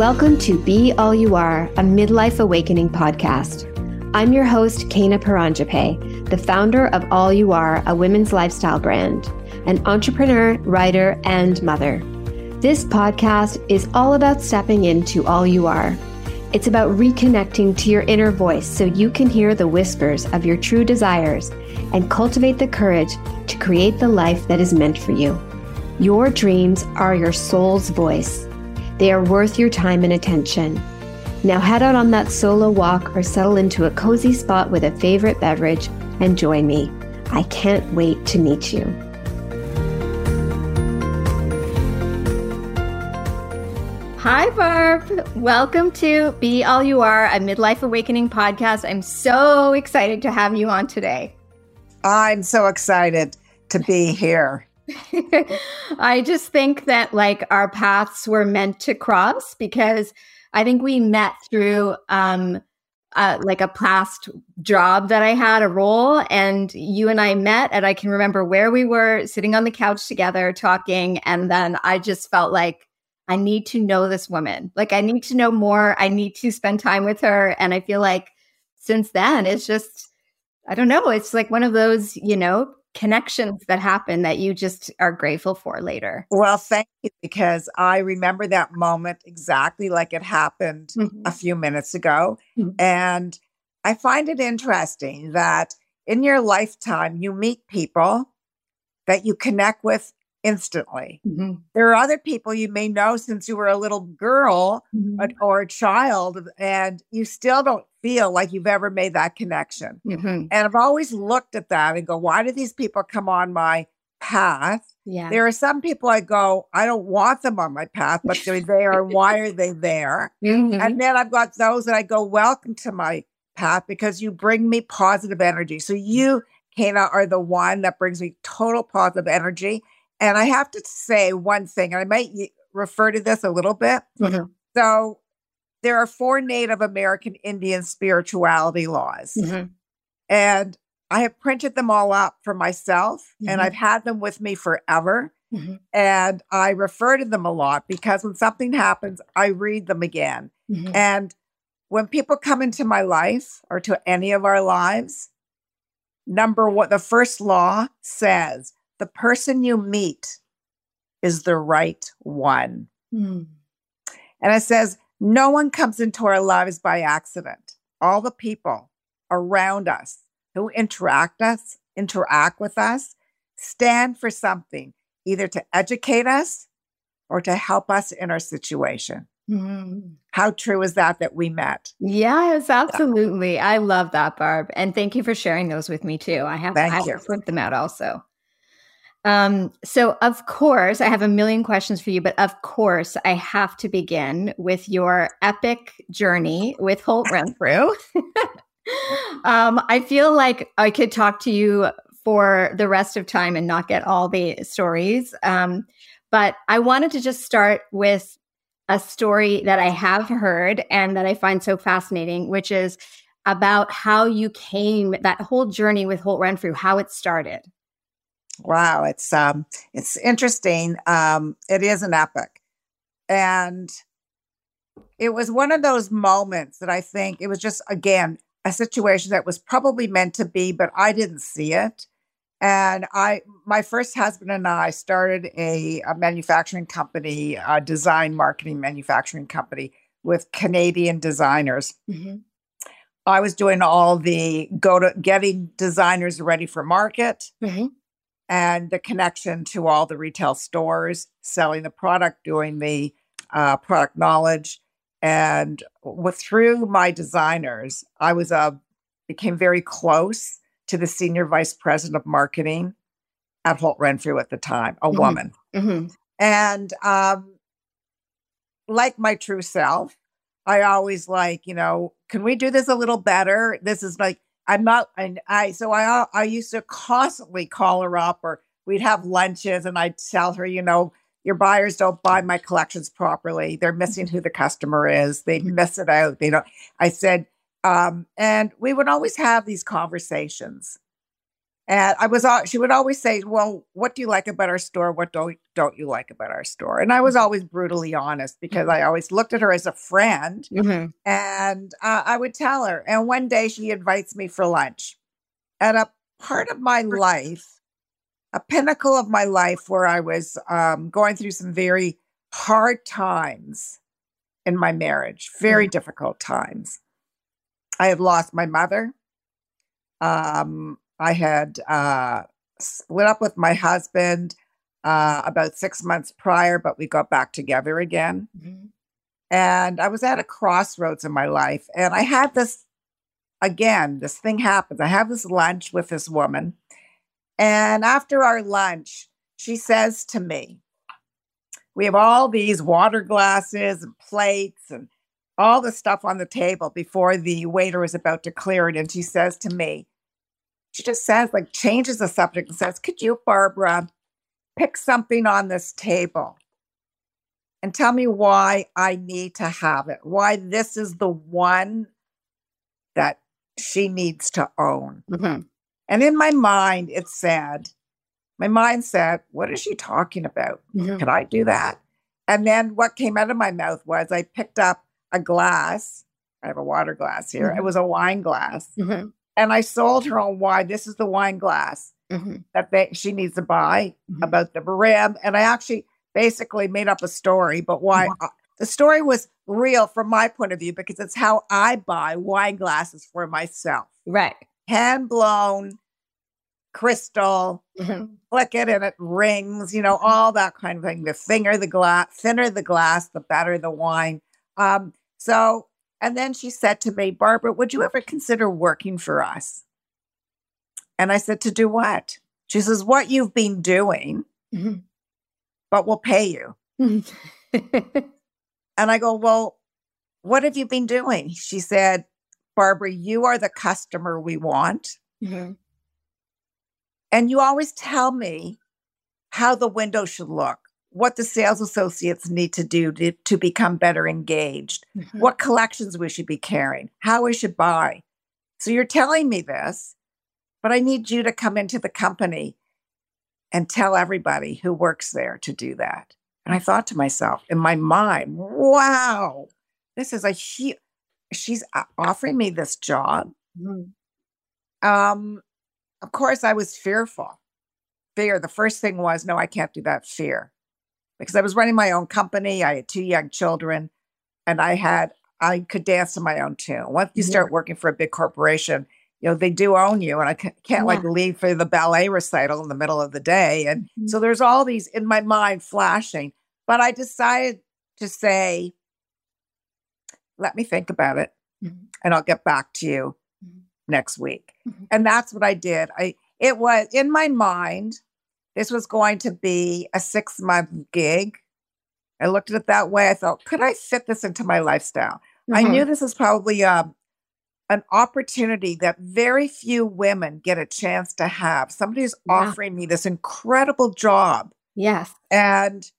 Welcome to Be All You Are, a midlife awakening podcast. I'm your host, Kena Paranjape, the founder of All You Are, a women's lifestyle brand, an entrepreneur, writer, and mother. This podcast is all about stepping into all you are. It's about reconnecting to your inner voice so you can hear the whispers of your true desires and cultivate the courage to create the life that is meant for you. Your dreams are your soul's voice. They are worth your time and attention. Now head out on that solo walk or settle into a cozy spot with a favorite beverage and join me. I can't wait to meet you. Hi, Barb. Welcome to Be All You Are, a midlife awakening podcast. I'm so excited to have you on today. I'm so excited to be here. I just think that like our paths were meant to cross because I think we met through um uh, like a past job that I had, a role, and you and I met, and I can remember where we were sitting on the couch together talking, and then I just felt like I need to know this woman. Like I need to know more. I need to spend time with her, and I feel like since then it's just I don't know. It's like one of those, you know, connections that happen that you just are grateful for later. Well, thank you because I remember that moment exactly like it happened mm-hmm. a few minutes ago. Mm-hmm. And I find it interesting that in your lifetime, you meet people that you connect with instantly. Mm-hmm. There are other people you may know since you were a little girl mm-hmm. or a child, and you still don't feel like you've ever made that connection. Mm-hmm. And I've always looked at that and go, why do these people come on my path? Yeah. There are some people I go, I don't want them on my path, but they're there. why are they there? Mm-hmm. And then I've got those that I go, welcome to my path because you bring me positive energy. So you, Kena, are the one that brings me total positive energy. And I have to say one thing, and I might refer to this a little bit. Mm-hmm. So there are four Native American Indian spirituality laws. Mm-hmm. And I have printed them all up for myself mm-hmm. and I've had them with me forever. Mm-hmm. And I refer to them a lot because when something happens, I read them again. Mm-hmm. And when people come into my life or to any of our lives, number one, the first law says the person you meet is the right one. Mm. And it says, no one comes into our lives by accident. All the people around us who interact us, interact with us, stand for something, either to educate us or to help us in our situation. Mm-hmm. How true is that that we met? Yes, absolutely. Yeah. I love that, Barb. And thank you for sharing those with me too. I have, thank I have you. to print them out also. Um, so, of course, I have a million questions for you, but of course, I have to begin with your epic journey with Holt Renfrew. um, I feel like I could talk to you for the rest of time and not get all the stories. Um, but I wanted to just start with a story that I have heard and that I find so fascinating, which is about how you came that whole journey with Holt Renfrew, how it started. Wow, it's um it's interesting. Um it is an epic. And it was one of those moments that I think it was just again a situation that was probably meant to be, but I didn't see it. And I, my first husband and I started a, a manufacturing company, a design marketing manufacturing company with Canadian designers. Mm-hmm. I was doing all the go to getting designers ready for market. Mm-hmm and the connection to all the retail stores, selling the product, doing the uh, product knowledge. And with, through my designers, I was uh, became very close to the senior vice president of marketing at Holt Renfrew at the time, a mm-hmm. woman. Mm-hmm. And um, like my true self, I always like, you know, can we do this a little better? This is like I'm not, and I, so I, I used to constantly call her up or we'd have lunches and I'd tell her, you know, your buyers don't buy my collections properly. They're missing who the customer is. They mm-hmm. miss it out. They don't. I said, um, and we would always have these conversations. And I was, she would always say, "Well, what do you like about our store? What don't don't you like about our store?" And I was always brutally honest because I always looked at her as a friend, mm-hmm. and uh, I would tell her. And one day she invites me for lunch at a part of my life, a pinnacle of my life, where I was um, going through some very hard times in my marriage, very mm-hmm. difficult times. I had lost my mother. Um, I had uh, split up with my husband uh, about six months prior, but we got back together again. Mm-hmm. And I was at a crossroads in my life. And I had this, again, this thing happens. I have this lunch with this woman. And after our lunch, she says to me, We have all these water glasses and plates and all the stuff on the table before the waiter is about to clear it. And she says to me, she just says, like, changes the subject and says, Could you, Barbara, pick something on this table and tell me why I need to have it? Why this is the one that she needs to own. Mm-hmm. And in my mind, it said, my mind said, What is she talking about? Mm-hmm. Could I do that? And then what came out of my mouth was I picked up a glass. I have a water glass here. Mm-hmm. It was a wine glass. Mm-hmm and I sold her on why this is the wine glass mm-hmm. that they, she needs to buy mm-hmm. about the brim. And I actually basically made up a story, but why mm-hmm. the story was real from my point of view because it's how I buy wine glasses for myself. Right. Hand blown crystal, mm-hmm. click it and it rings, you know, all that kind of thing. The thinner the glass, thinner the glass, the better the wine. Um, so and then she said to me, Barbara, would you ever consider working for us? And I said, To do what? She says, What you've been doing, mm-hmm. but we'll pay you. and I go, Well, what have you been doing? She said, Barbara, you are the customer we want. Mm-hmm. And you always tell me how the window should look what the sales associates need to do to, to become better engaged, mm-hmm. what collections we should be carrying, how we should buy. So you're telling me this, but I need you to come into the company and tell everybody who works there to do that. And I thought to myself in my mind, wow, this is a huge, she's offering me this job. Mm-hmm. Um, of course, I was fearful. Fear. The first thing was, no, I can't do that. Fear because I was running my own company. I had two young children, and I had I could dance to my own tune. Once you start working for a big corporation, you know they do own you, and I can't, can't yeah. like leave for the ballet recital in the middle of the day. And mm-hmm. so there's all these in my mind flashing. But I decided to say, let me think about it, mm-hmm. and I'll get back to you mm-hmm. next week. Mm-hmm. And that's what I did. I it was in my mind this was going to be a six month gig. I looked at it that way. I thought, could I fit this into my lifestyle? Mm-hmm. I knew this is probably um, an opportunity that very few women get a chance to have. Somebody's yeah. offering me this incredible job. Yes. And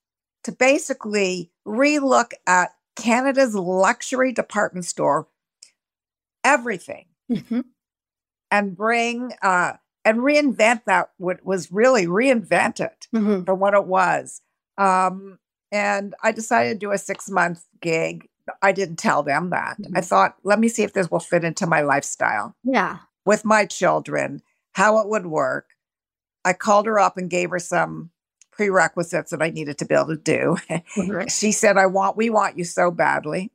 to basically relook at Canada's luxury department store, everything, mm-hmm. and bring uh, and reinvent that what was really reinvent it mm-hmm. from what it was. Um, and I decided to do a six month gig. I didn't tell them that. Mm-hmm. I thought, let me see if this will fit into my lifestyle. Yeah. With my children, how it would work. I called her up and gave her some prerequisites that I needed to be able to do. Mm-hmm. she said, I want, we want you so badly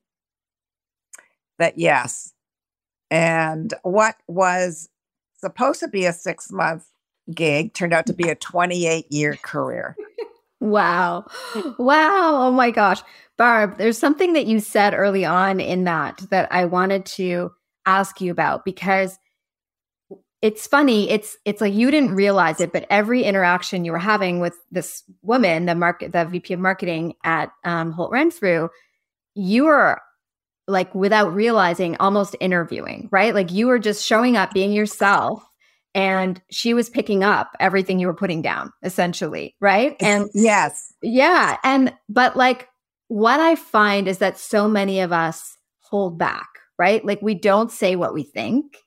that yes. And what was supposed to be a six month gig turned out to be a 28 year career. wow. Wow. Oh my gosh. Barb, there's something that you said early on in that that I wanted to ask you about because it's funny it's it's like you didn't realize it but every interaction you were having with this woman the market the vp of marketing at um, holt renfrew you were like without realizing almost interviewing, right? Like you were just showing up being yourself and she was picking up everything you were putting down essentially, right? And yes. Yeah, and but like what I find is that so many of us hold back, right? Like we don't say what we think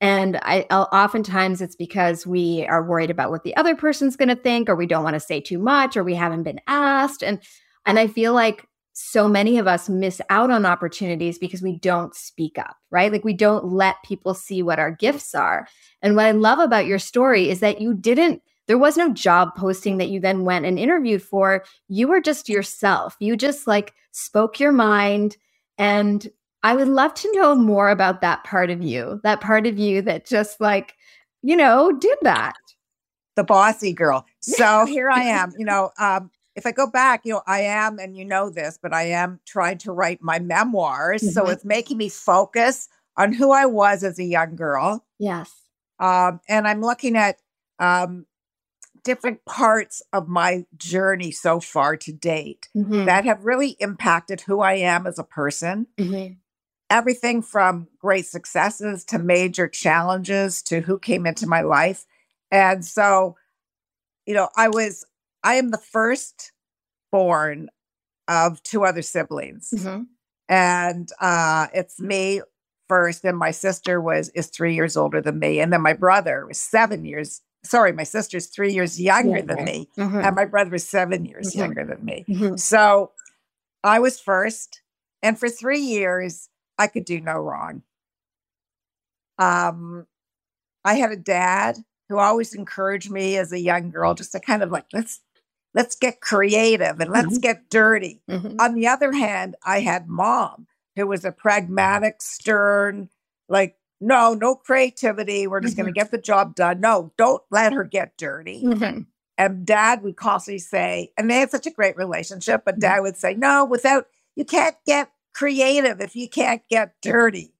And I oftentimes it's because we are worried about what the other person's going to think, or we don't want to say too much, or we haven't been asked. And and I feel like so many of us miss out on opportunities because we don't speak up, right? Like we don't let people see what our gifts are. And what I love about your story is that you didn't there was no job posting that you then went and interviewed for. You were just yourself. You just like spoke your mind and I would love to know more about that part of you, that part of you that just like, you know, did that. The bossy girl. So here I am, you know, um, if I go back, you know, I am, and you know this, but I am trying to write my memoirs. Mm-hmm. So it's making me focus on who I was as a young girl. Yes. Um, and I'm looking at um, different parts of my journey so far to date mm-hmm. that have really impacted who I am as a person. Mm-hmm. Everything from great successes to major challenges to who came into my life. And so, you know, I was I am the first born of two other siblings. Mm-hmm. And uh, it's me first, and my sister was is three years older than me, and then my brother was seven years. Sorry, my sister's three years younger yeah, than me, mm-hmm. and my brother was seven years mm-hmm. younger than me. Mm-hmm. So I was first, and for three years I could do no wrong. Um, I had a dad who always encouraged me as a young girl just to kind of like let's let's get creative and let's mm-hmm. get dirty. Mm-hmm. On the other hand, I had mom who was a pragmatic, stern, like, no, no creativity. We're just mm-hmm. going to get the job done. No, don't let her get dirty. Mm-hmm. And dad would constantly say, and they had such a great relationship, but mm-hmm. dad would say, no, without, you can't get creative if you can't get dirty.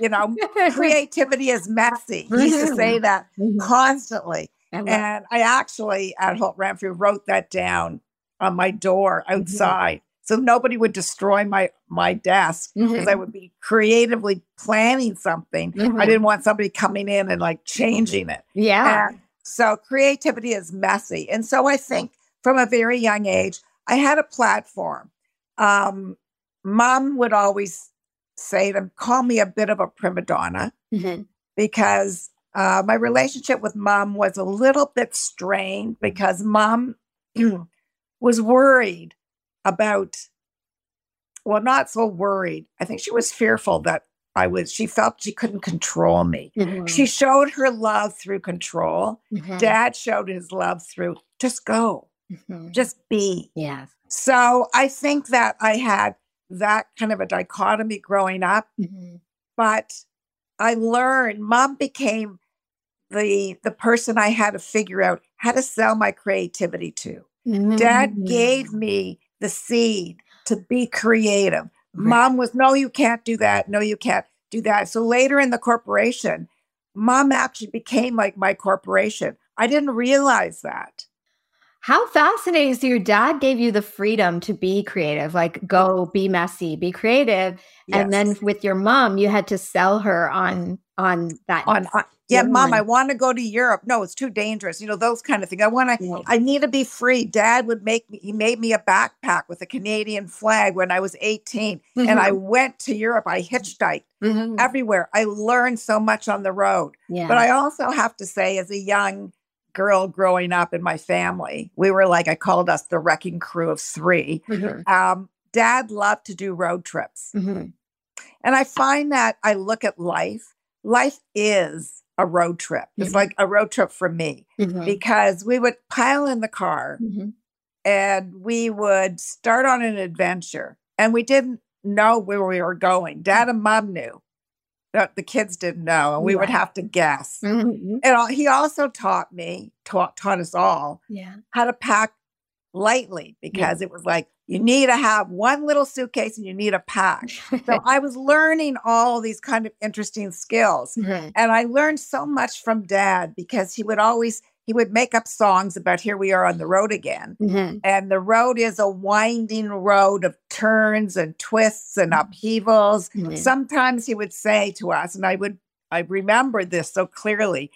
You know, creativity is messy. He used to say mm-hmm. that constantly. And I actually at Holt Renfrew wrote that down on my door mm-hmm. outside. Mm-hmm. So nobody would destroy my my desk because mm-hmm. I would be creatively planning something. Mm-hmm. I didn't want somebody coming in and like changing it. Yeah. And so creativity is messy. And so I think from a very young age, I had a platform. Um, mom would always say to call me a bit of a prima donna mm-hmm. because uh, my relationship with mom was a little bit strained because mom was worried about, well, not so worried. I think she was fearful that I was, she felt she couldn't control me. Mm-hmm. She showed her love through control. Mm-hmm. Dad showed his love through just go, mm-hmm. just be. Yes. So I think that I had that kind of a dichotomy growing up. Mm-hmm. But I learned mom became the the person I had to figure out how to sell my creativity to. Mm-hmm. Dad gave me the seed to be creative. Right. Mom was, no, you can't do that. No, you can't do that. So later in the corporation, mom actually became like my corporation. I didn't realize that. How fascinating. So your dad gave you the freedom to be creative, like go be messy, be creative. Yes. And then with your mom, you had to sell her on on that on, on yeah, mom, I want to go to Europe. No, it's too dangerous. You know, those kind of things. I want to, yeah. I need to be free. Dad would make me, he made me a backpack with a Canadian flag when I was 18. Mm-hmm. And I mm-hmm. went to Europe. I hitchhiked mm-hmm. everywhere. I learned so much on the road. Yeah. But I also have to say, as a young girl growing up in my family, we were like, I called us the wrecking crew of 3 mm-hmm. um, Dad loved to do road trips. Mm-hmm. And I find that I look at life, life is a road trip. Mm-hmm. It's like a road trip for me mm-hmm. because we would pile in the car mm-hmm. and we would start on an adventure and we didn't know where we were going. Dad and mom knew. But the kids didn't know, and we right. would have to guess. Mm-hmm. And he also taught me, taught, taught us all, yeah. how to pack lightly because yeah. it was like you need to have one little suitcase and you need a pack. so I was learning all these kind of interesting skills. Mm-hmm. And I learned so much from dad because he would always he would make up songs about here we are on the road again. Mm-hmm. And the road is a winding road of turns and twists and mm-hmm. upheavals. Mm-hmm. Sometimes he would say to us and I would I remember this so clearly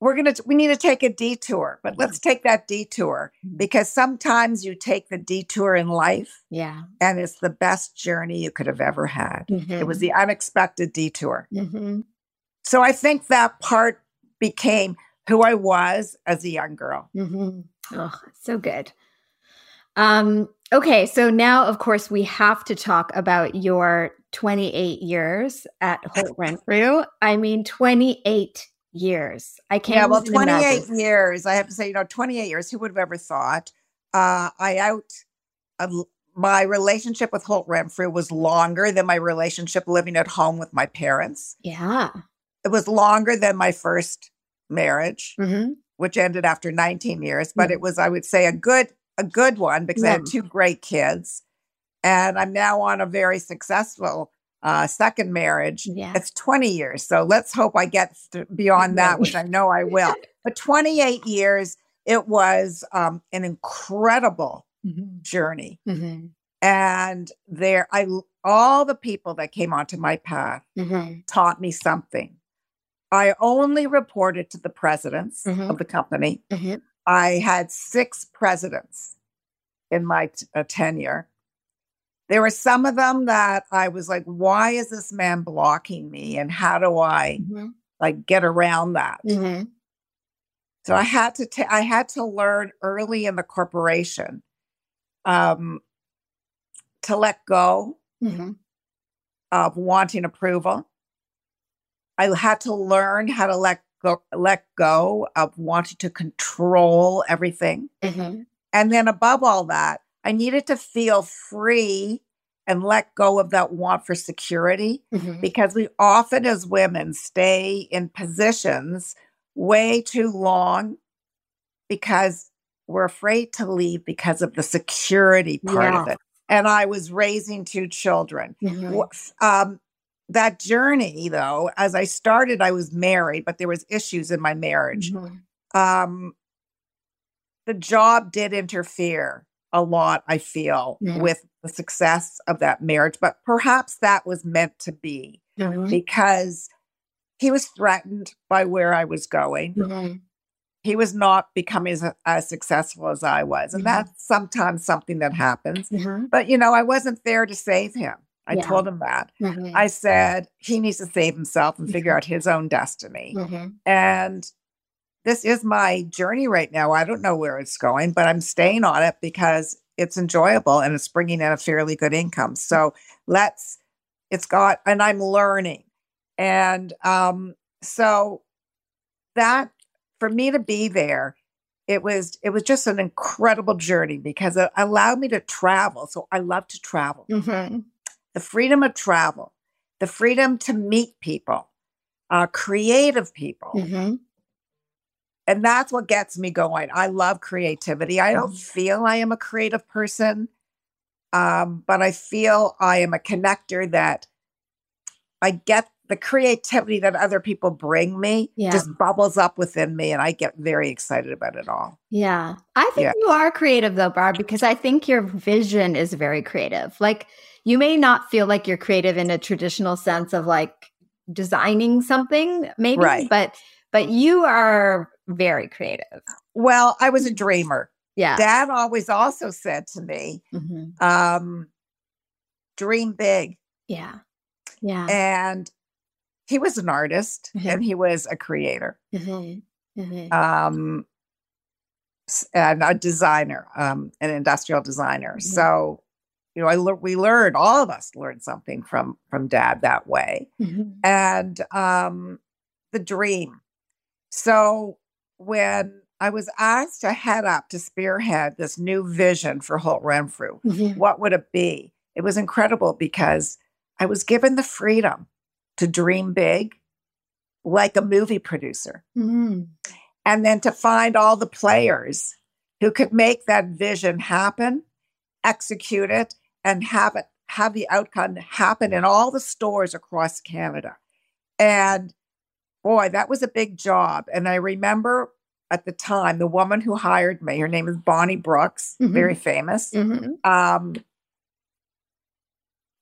we're going to we need to take a detour but let's take that detour mm-hmm. because sometimes you take the detour in life yeah and it's the best journey you could have ever had mm-hmm. it was mm-hmm. the unexpected detour mm-hmm. So I think that part became who I was as a young girl. Mm-hmm. Oh, so good. Um, okay, so now, of course, we have to talk about your 28 years at Holt Renfrew. I mean, 28 years. I can't. Yeah, well, 28 imagine. years. I have to say, you know, 28 years. Who would have ever thought? Uh, I out. Uh, my relationship with Holt Renfrew was longer than my relationship living at home with my parents. Yeah. It was longer than my first marriage, mm-hmm. which ended after 19 years, but mm-hmm. it was, I would say, a good a good one because yeah. I had two great kids. And I'm now on a very successful uh, second marriage. Yeah. It's 20 years. So let's hope I get beyond that, which I know I will. But 28 years, it was um, an incredible mm-hmm. journey. Mm-hmm. And there, I all the people that came onto my path mm-hmm. taught me something. I only reported to the presidents of mm-hmm. the company. Mm-hmm. I had six presidents in my t- uh, tenure. There were some of them that I was like, why is this man blocking me? And how do I mm-hmm. like get around that? Mm-hmm. So I had to, ta- I had to learn early in the corporation um, to let go mm-hmm. of wanting approval. I had to learn how to let go, let go of wanting to control everything. Mm-hmm. And then above all that, I needed to feel free and let go of that want for security mm-hmm. because we often, as women, stay in positions way too long because we're afraid to leave because of the security part yeah. of it. And I was raising two children. Mm-hmm. Um, that journey though as i started i was married but there was issues in my marriage mm-hmm. um the job did interfere a lot i feel mm-hmm. with the success of that marriage but perhaps that was meant to be mm-hmm. because he was threatened by where i was going mm-hmm. he was not becoming as, as, successful as i was and mm-hmm. that's sometimes something that happens mm-hmm. but you know i wasn't there to save him I yeah. told him that. Mm-hmm. I said he needs to save himself and figure mm-hmm. out his own destiny. Mm-hmm. And this is my journey right now. I don't know where it's going, but I'm staying on it because it's enjoyable and it's bringing in a fairly good income. So let's, it's got, and I'm learning. And um, so that for me to be there, it was it was just an incredible journey because it allowed me to travel. So I love to travel. Mm-hmm the freedom of travel, the freedom to meet people, uh, creative people. Mm-hmm. And that's what gets me going. I love creativity. I don't mm-hmm. feel I am a creative person, um, but I feel I am a connector that I get the creativity that other people bring me yeah. just bubbles up within me and I get very excited about it all. Yeah. I think yeah. you are creative though, Barb, because I think your vision is very creative. Like you may not feel like you're creative in a traditional sense of like designing something maybe right. but but you are very creative well i was a dreamer yeah dad always also said to me mm-hmm. um dream big yeah yeah and he was an artist mm-hmm. and he was a creator mm-hmm. mm-hmm. um and a designer um an industrial designer mm-hmm. so you know, I le- we learned all of us learned something from from dad that way, mm-hmm. and um, the dream. So when I was asked to head up to spearhead this new vision for Holt Renfrew, mm-hmm. what would it be? It was incredible because I was given the freedom to dream big, like a movie producer, mm-hmm. and then to find all the players who could make that vision happen, execute it, and have it have the outcome happen in all the stores across Canada. And boy, that was a big job. And I remember at the time, the woman who hired me, her name is Bonnie Brooks, mm-hmm. very famous. Mm-hmm. Um,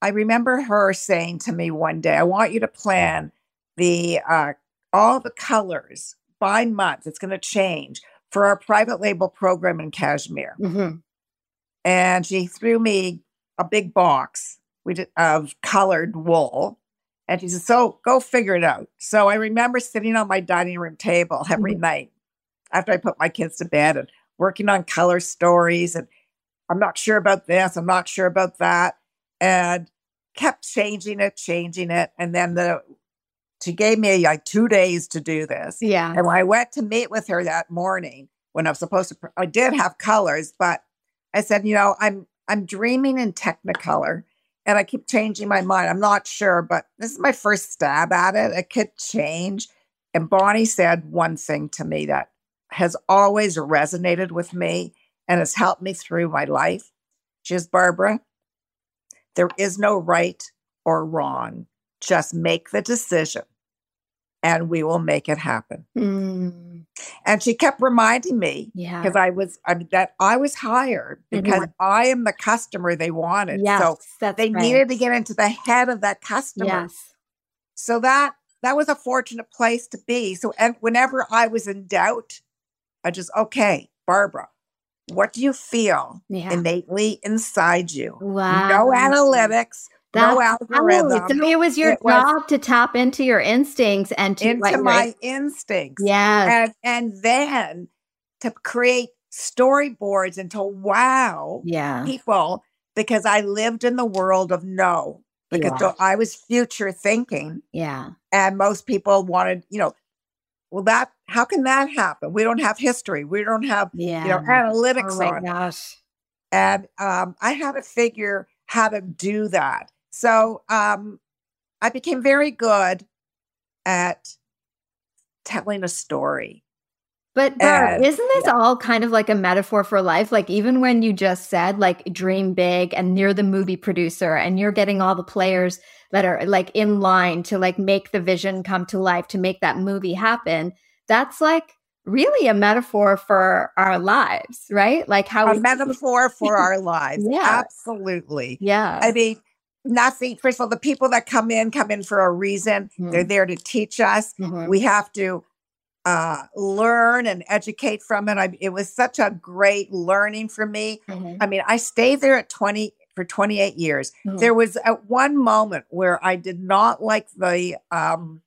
I remember her saying to me one day, I want you to plan the uh, all the colors by month. It's going to change for our private label program in Cashmere. Mm-hmm. And she threw me a big box of colored wool And she said, So go figure it out. So I remember sitting on my dining room table every mm-hmm. night after I put my kids to bed and working on color stories. And I'm not sure about this, I'm not sure about that. And kept changing it, changing it. And then the she gave me like two days to do this. Yeah. And when I went to meet with her that morning, when I was supposed to, I did have colors, but I said, you know, I'm I'm dreaming in Technicolor and I keep changing my mind. I'm not sure, but this is my first stab at it. It could change. And Bonnie said one thing to me that has always resonated with me and has helped me through my life. She says, Barbara, there is no right or wrong. Just make the decision and we will make it happen. Mm. And she kept reminding me because yeah. I was I mean, that I was hired because mm-hmm. I am the customer they wanted. Yes, so they right. needed to get into the head of that customer. Yes. So that that was a fortunate place to be. So and whenever I was in doubt, I just okay, Barbara, what do you feel yeah. innately inside you? Wow. No analytics, no algorithm. So it was your it job was to tap into your instincts and to into my instincts. Yeah. And, and then to create storyboards and to wow yeah. people because I lived in the world of no. Because yeah. I was future thinking. Yeah. And most people wanted, you know, well, that how can that happen? We don't have history. We don't have yeah. you know analytics oh on gosh. And um, I had to figure how to do that. So um, I became very good at telling a story. But Barb, isn't this yeah. all kind of like a metaphor for life? Like even when you just said like dream big and you're the movie producer and you're getting all the players that are like in line to like make the vision come to life to make that movie happen, that's like really a metaphor for our lives, right? Like how a metaphor for our lives. Yeah. Absolutely. Yeah. I mean, nothing. First of all, the people that come in come in for a reason. Mm-hmm. They're there to teach us. Mm-hmm. We have to uh, learn and educate from it. I, it was such a great learning for me. Mm-hmm. I mean, I stayed there at 20 for 28 years. Mm-hmm. There was at one moment where I did not like the um,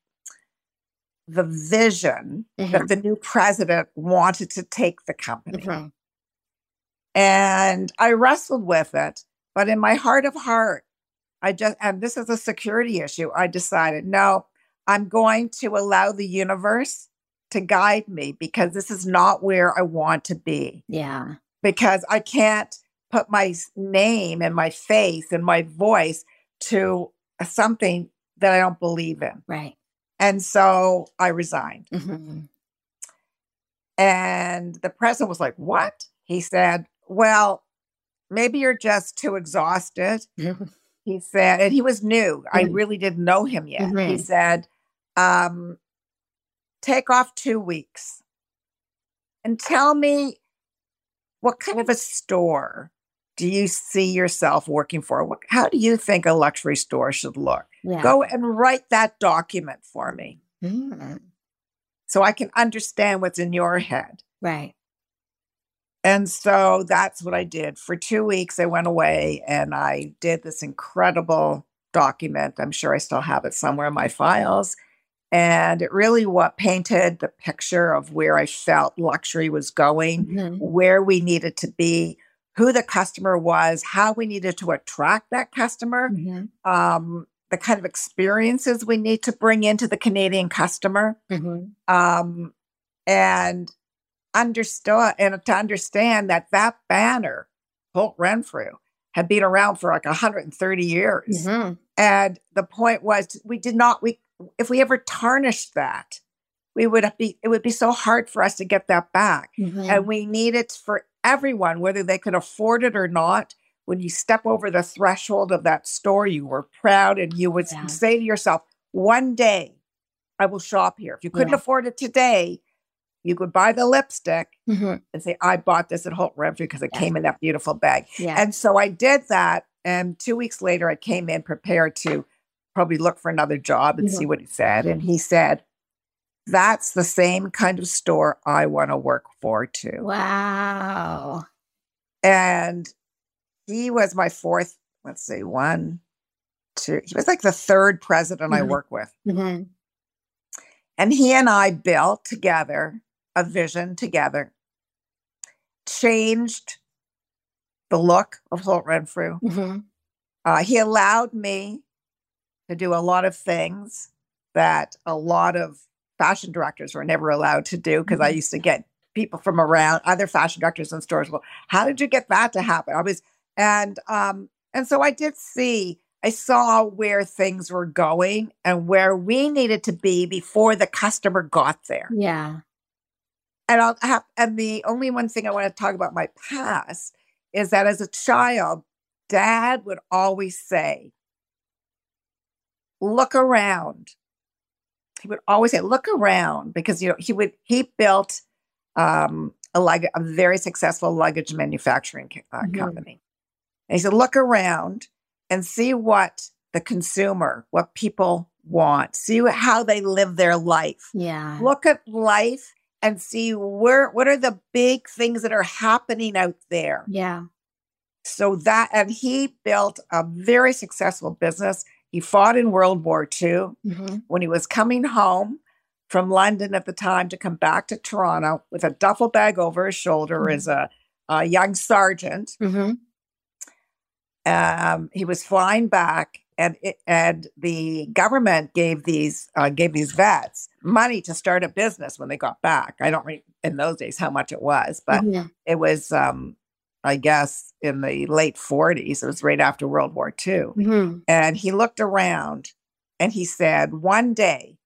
the vision that mm-hmm. the new president wanted to take the company. Mm-hmm. And I wrestled with it, but in my heart of heart, I just, and this is a security issue. I decided, no, I'm going to allow the universe to guide me because this is not where I want to be. Yeah. Because I can't put my name and my face and my voice to something that I don't believe in. Right. And so I resigned. Mm-hmm. And the president was like, What? He said, Well, maybe you're just too exhausted. he said, and he was new. Mm-hmm. I really didn't know him yet. Mm-hmm. He said, um, take off two weeks and tell me what kind of a store do you see yourself working for? What, how do you think a luxury store should look? Yeah. Go and write that document for me mm. so I can understand what's in your head. Right. And so that's what I did. For two weeks, I went away and I did this incredible document. I'm sure I still have it somewhere in my files. And it really what painted the picture of where I felt luxury was going, mm-hmm. where we needed to be, who the customer was, how we needed to attract that customer, mm-hmm. um, the kind of experiences we need to bring into the Canadian customer. Mm-hmm. Um, and understood and to understand that that banner, Holt Renfrew, had been around for like 130 years. Mm-hmm. And the point was we did not we if we ever tarnished that, we would be it would be so hard for us to get that back. Mm-hmm. And we need it for everyone, whether they could afford it or not. When you step over the threshold of that store, you were proud and you would yeah. say to yourself, one day I will shop here. If you couldn't yeah. afford it today, you could buy the lipstick mm-hmm. and say, I bought this at Holt Renfrew because it yeah. came in that beautiful bag. Yeah. And so I did that. And two weeks later, I came in prepared to probably look for another job and mm-hmm. see what he said. And he said, That's the same kind of store I want to work for too. Wow. And he was my fourth, let's see, one, two, he was like the third president mm-hmm. I work with. Mm-hmm. And he and I built together a vision together, changed the look of Holt Renfrew. Mm-hmm. Uh, he allowed me to do a lot of things that a lot of fashion directors were never allowed to do because mm-hmm. I used to get people from around other fashion directors in stores. Well, how did you get that to happen? I was and um and so I did see I saw where things were going and where we needed to be before the customer got there. Yeah. And I'll have and the only one thing I want to talk about my past is that as a child, dad would always say, look around. He would always say, look around because you know he would he built um, a, lug- a very successful luggage manufacturing uh, mm-hmm. company. And he said, look around and see what the consumer, what people want, see how they live their life. Yeah. Look at life and see where what are the big things that are happening out there. Yeah. So that and he built a very successful business. He fought in World War II. Mm-hmm. When he was coming home from London at the time to come back to Toronto with a duffel bag over his shoulder mm-hmm. as a, a, young sergeant, mm-hmm. um, he was flying back and it, and the government gave these uh, gave these vets money to start a business when they got back. I don't re- in those days how much it was, but mm-hmm. it was um, I guess in the late 40s. It was right after World War II, mm-hmm. and he looked around and he said, "One day,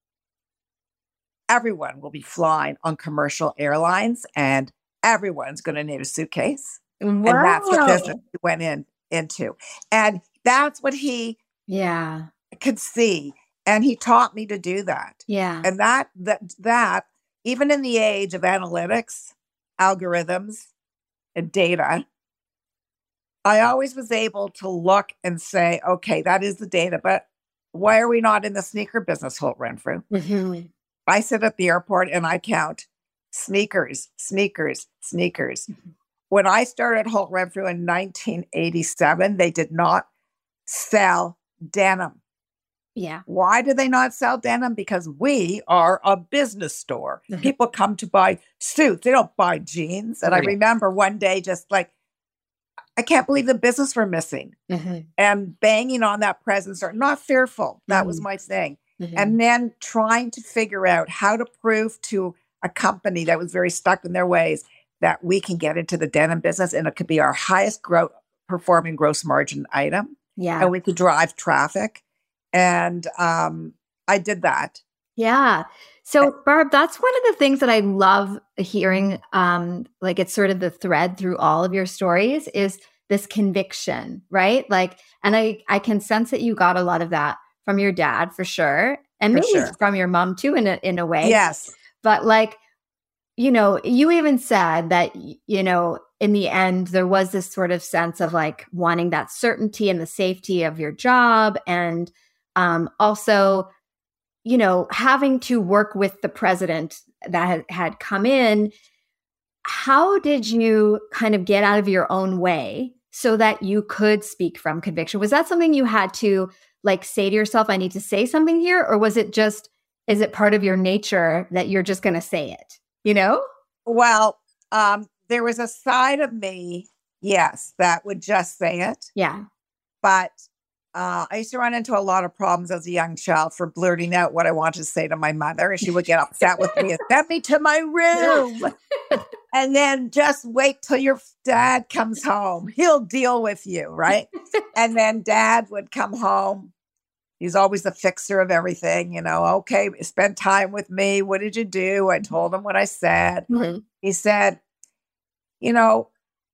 everyone will be flying on commercial airlines, and everyone's going to need a suitcase." Wow. And that's what business he went in into, and that's what he yeah. I could see. And he taught me to do that. Yeah. And that that that even in the age of analytics algorithms and data i always was able to look and say okay that is the data but why are we not in the sneaker business holt renfrew? Mm-hmm. i sit at the airport and i count sneakers sneakers sneakers. Mm-hmm. when i started holt renfrew in 1987 they did not sell denim. Yeah. Why do they not sell denim? Because we are a business store. Mm-hmm. People come to buy suits, they don't buy jeans. And right. I remember one day just like, I can't believe the business we're missing mm-hmm. and banging on that presence or not fearful. That mm-hmm. was my thing. Mm-hmm. And then trying to figure out how to prove to a company that was very stuck in their ways that we can get into the denim business and it could be our highest growth performing gross margin item yeah. And we could drive traffic. And um, I did that. Yeah. So, Barb, that's one of the things that I love hearing. Um, like it's sort of the thread through all of your stories is this conviction, right? Like, and I I can sense that you got a lot of that from your dad for sure, and for maybe sure. from your mom too, in a in a way. Yes. But like, you know, you even said that you know in the end, there was this sort of sense of like wanting that certainty and the safety of your job. And um, also, you know, having to work with the president that had, come in. How did you kind of get out of your own way so that you could speak from conviction? Was that something you had to like say to yourself, I need to say something here? Or was it just, is it part of your nature that you're just going to say it? You know? Well, um, there was a side of me, yes, that would just say it. Yeah. But uh, I used to run into a lot of problems as a young child for blurting out what I wanted to say to my mother. And she would get upset with me and send me to my room. and then just wait till your dad comes home. He'll deal with you, right? and then dad would come home. He's always the fixer of everything, you know. Okay, spend time with me. What did you do? I told him what I said. Mm-hmm. He said, you know,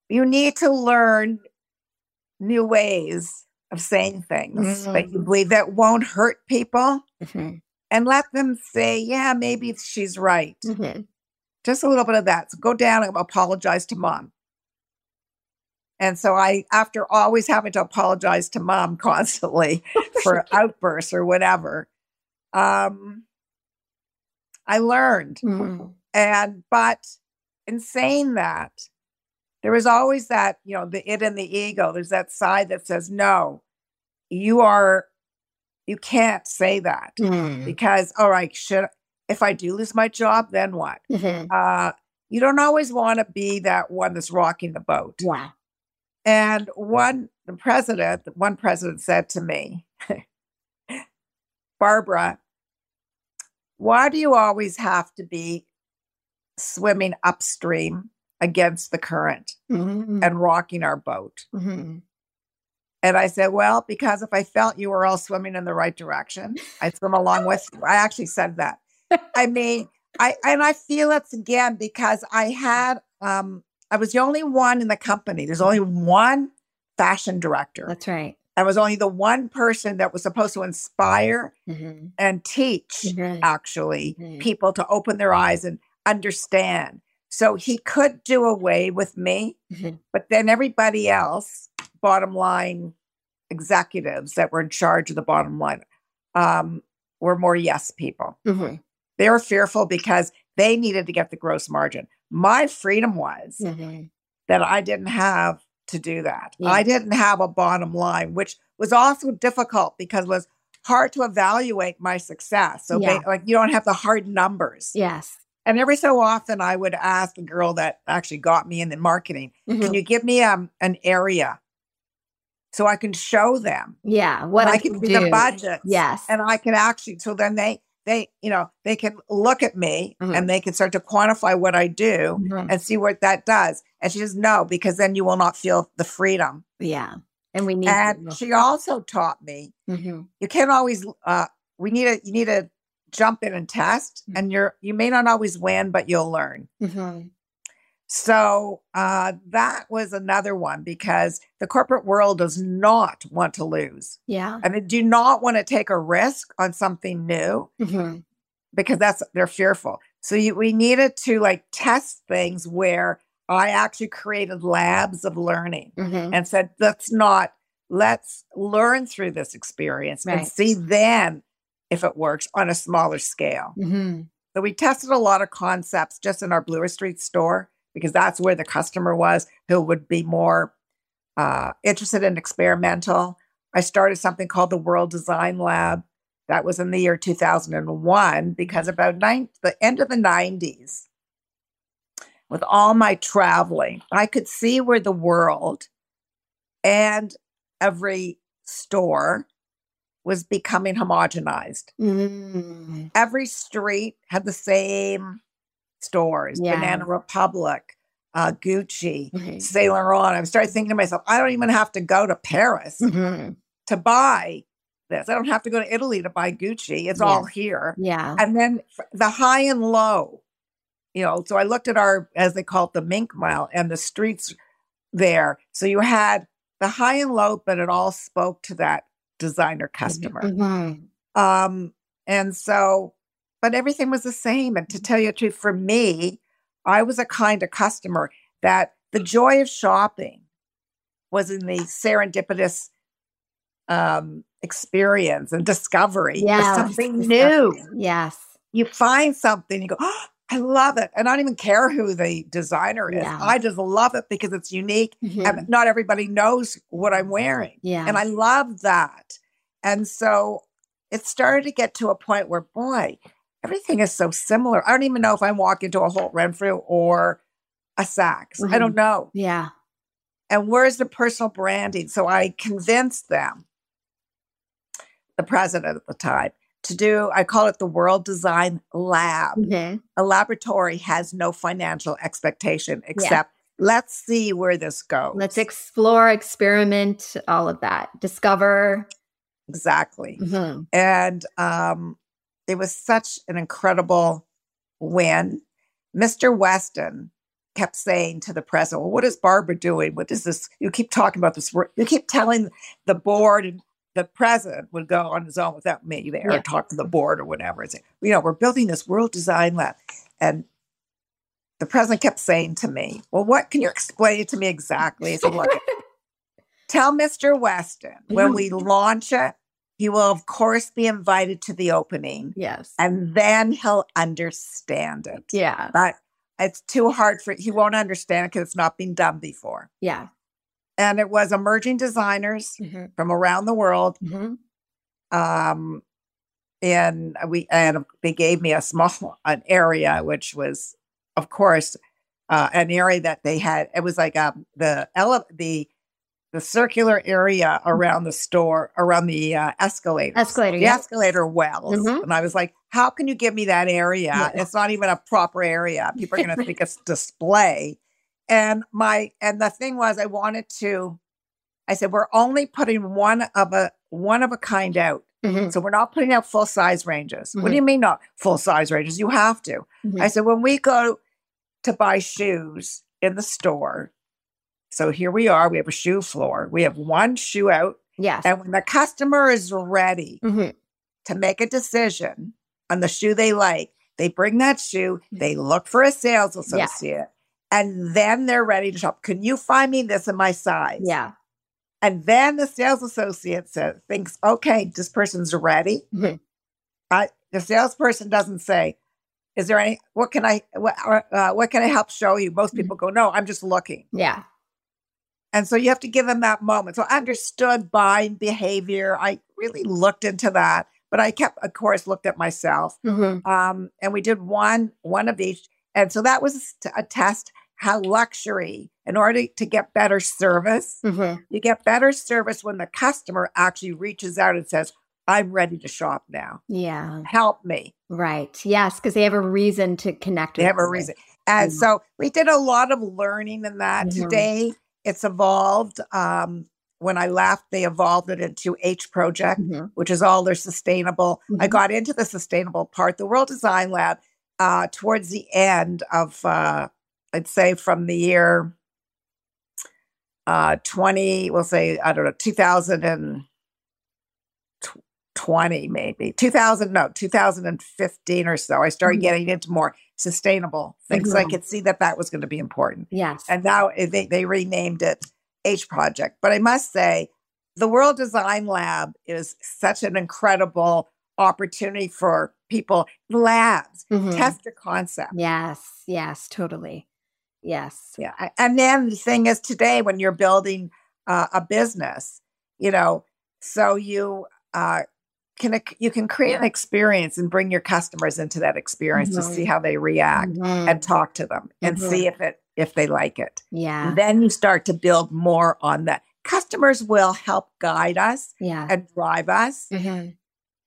you need to learn new ways of saying things mm-hmm. that you mm. believe that won't hurt people mm-hmm. and let them say, yeah, maybe she's right. Mm-hmm. Just a little bit of that. So go down and apologize to mom. And so I, after always having to apologize to mom constantly for outbursts or whatever, um, I learned. Mm-hmm. And, but in saying that, there is always that, you know, the it and the ego. There's that side that says, no, you are you can't say that Mm. because, all right, should if I do lose my job, then what? Mhm. Uh, you don't always want to be that one that's rocking the boat. Wow. And one, the president, one president said to me, Barbara, why do you always have to be swimming upstream against the current Mhm. and rocking our boat? Mhm. And I said, Well, because if I felt you were all swimming in the right direction, I'd swim along with you. I actually said that. I mean, I and I feel it's again because I had um I was the only one in the company. There's only one fashion director. That's right. I was only the one person that was supposed to inspire Mhm. and teach Right. actually Right. people to open their eyes and understand. So he could do away with me, Mhm. but then everybody else, bottom line executives that were in charge of the bottom line, um, were more yes people. Mhm. They were fearful because they needed to get the gross margin. My freedom was Mhm. that I didn't have to do that. Yeah. I didn't have a bottom line, which was also difficult because it was hard to evaluate my success. So, ba- like, you don't have the hard numbers. Yes. And every so often, I would ask the girl that actually got me in the marketing, Mhm. "Can you give me um, an area so I can show them? Yeah. What I, I can do. the budget, Yes. and I can actually. So then they, they, you know, they can look at me Mhm. and they can start to quantify what I do Mhm. and see what that does. And she says, no, because then you will not feel the freedom. Yeah. And we need. And she also taught me Mhm. you can't always. Uh, we need a You need to jump in and test, Mhm. and you're you may not always win, but you'll learn. Mhm. So uh, that was another one because the corporate world does not want to lose, Yeah. and they do not want to take a risk on something new Mhm. because that's they're fearful. So you, we needed to like test things where I actually created labs of learning Mhm. and said, let's not, let's learn through this experience Right. and see then if it works on a smaller scale. Mhm. So we tested a lot of concepts just in our Bloor Street store because that's where the customer was who would be more uh, interested in experimental. I started something called the World Design Lab. That was in the year 2001 because about nine, the end of the 90s, with all my traveling, I could see where the world and every store was becoming homogenized Mhm. every street had the same stores Yeah. banana republic uh, gucci Mhm. saint laurent i started thinking to myself i don't even have to go to paris Mhm. to buy this i don't have to go to italy to buy gucci it's all here Yeah. and then the high and low you know so i looked at our as they call it the mink mile and the streets there so you had the high and low but it all spoke to that designer customer Mhm. um, and so, but everything was the same. And to tell you the truth, for me, I was a kind of customer that the joy of shopping was in the serendipitous um, experience and discovery Yes. something new. Yes. You find something, you go, oh, I love it. And I don't even care who the designer is. Yeah. I just love it because it's unique Mhm. and not everybody knows what I'm wearing. Yeah. And I love that. And so it started to get to a point where, boy, everything is so similar. I don't even know if I'm walking to a Holt Renfrew or a Saks. I don't know. yeah. And where's the personal branding? So I convinced them, the president at the time, to do, I call it the World Design Lab. Mhm. A laboratory has no financial expectation except let's see where this goes. Let's explore, experiment, all of that. Discover. exactly. Mhm. and um, it was such an incredible win. Mr. Weston kept saying to the president, "Well, what is Barbara doing? What is this? You keep talking about this. You keep telling the board, and the president would go on his own without me there Yeah. and talk to the board or whatever. Say, you know, we're building this World Design Lab, and." The president kept saying to me, Well, what can you explain it to me exactly? I said, Look, tell Mr. Weston when we launch it, he will, of course, be invited to the opening Yes. and then he'll understand it. Yeah. But it's too hard for he won't understand it because it's not been done before. Yeah. And it was emerging designers Mhm. from around the world Mhm. Um, and we and they gave me a small an area which was of course uh, an area that they had it was like um the ele- the the circular area around the store around the uh, escalator escalator the yeah. escalator wells Mhm. and i was like how can you give me that area Yeah. it's not even a proper area people are going to think it's display and my and the thing was i wanted to i said we're only putting one of a one of a kind out Mhm. so we're not putting out full size ranges. What Mhm. do you mean not full size ranges? You have to. Mhm. I said, when we go to buy shoes in the store, so here we are, we have a shoe floor. We have one shoe out. yes And when the customer is ready Mhm. to make a decision on the shoe they like, they bring that shoe, Mm-hmm. they look for a sales associate, and then they're ready to shop. Can you find me this in my size? yeah And then the sales associate says, thinks, okay, this person's ready. Mhm. I, the salesperson doesn't say, is there any, what can I, what, uh, what can I help show you? Most Mhm. people go, no, I'm just looking. yeah And so you have to give them that moment. So I understood buying behavior. I really looked into that, but I kept, of course, looked at myself. Mhm. Um, and we did one, one of each. And so that was a test how luxury, in order to get better service, Mhm. you get better service when the customer actually reaches out and says, I'm ready to shop now. yeah Help me. right yes because they have a reason to connect They have a reason. And Mhm. so we did a lot of learning in that. Mhm. Today, it's evolved. Um, when I left, they evolved it into H Project, Mhm. which is all their sustainable. I Mhm. got into the sustainable part. The World Design Lab, uh, towards the end of, uh, I'd say from the year uh, 20, we'll say, I don't know, 2020, maybe 2000, no, 2015 or so. I started Mhm. getting into more sustainable things. So I could see that that was going to be important. yes And now they, they renamed it H Project. But I must say, the World Design Lab is such an incredible opportunity for people, labs, Mhm. test your concept. yes yes totally yes Yeah. And then the thing is today when you're building uh, a business, you know, so you uh, can you can create an experience and bring your customers into that experience to Mhm. see how they react Mhm. and talk to them and Mhm. see if it if they like it. yeah Then you start to build more on that. Customers will help guide us yeah and drive us Mhm.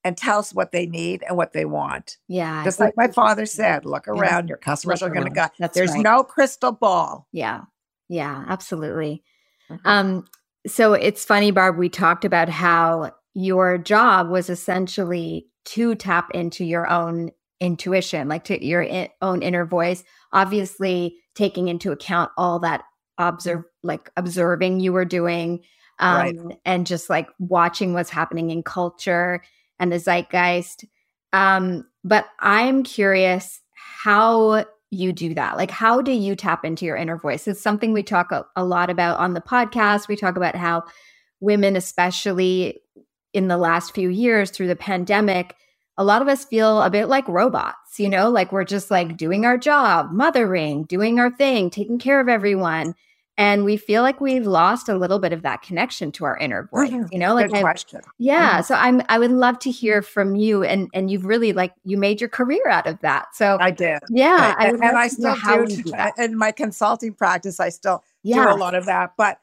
And tell us what they need and what they want. yeah Just like my father said, look Yeah. around, your customers Look are going to go. That's There's right. no crystal ball. Yeah. Yeah, absolutely. Mhm. Um so it's funny Barb we talked about how your job was essentially to tap into your own intuition, like to your i- own inner voice, obviously taking into account all that observe like observing you were doing um Right. and just like watching what's happening in culture and the zeitgeist. Um but I'm curious how you do that? Like, how do you tap into your inner voice? It's something we talk a, a lot about on the podcast. We talk about how women, especially in the last few years through the pandemic, a lot of us feel a bit like robots, you know, like we're just like doing our job, mothering, doing our thing, taking care of everyone. And we feel like we've lost a little bit of that connection to our inner voice, Mhm. you know, like Good I- question. yeah. So I'm I would love to hear from you and and you've really like you made your career out of that. So I did. yeah, I and, and I to still how do, you t- that. in my consulting practice. I still Yeah. do a lot of that, but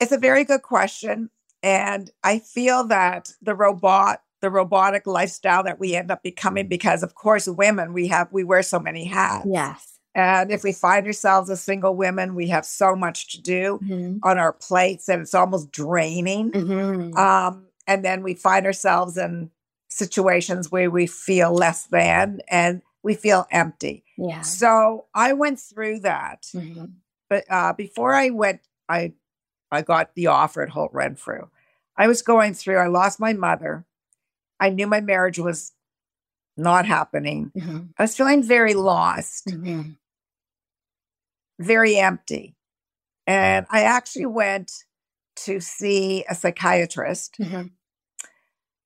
it's a very good question, and I feel that the robot, the robotic lifestyle that we end up becoming, because of course, women we have we wear so many hats, Yes. And if we find ourselves as single women, we have so much to do Mhm. on our plates, and it's almost draining. Mhm. Um, and then we find ourselves in situations where we feel less than and we feel empty. yeah. So I went through that. Mhm. But uh, before I went, I I got the offer at Holt Renfrew. I was going through, I lost my mother. I knew my marriage was not happening. Mhm. I was feeling very lost, Mhm. Very empty. And I actually went to see a psychiatrist. Mhm.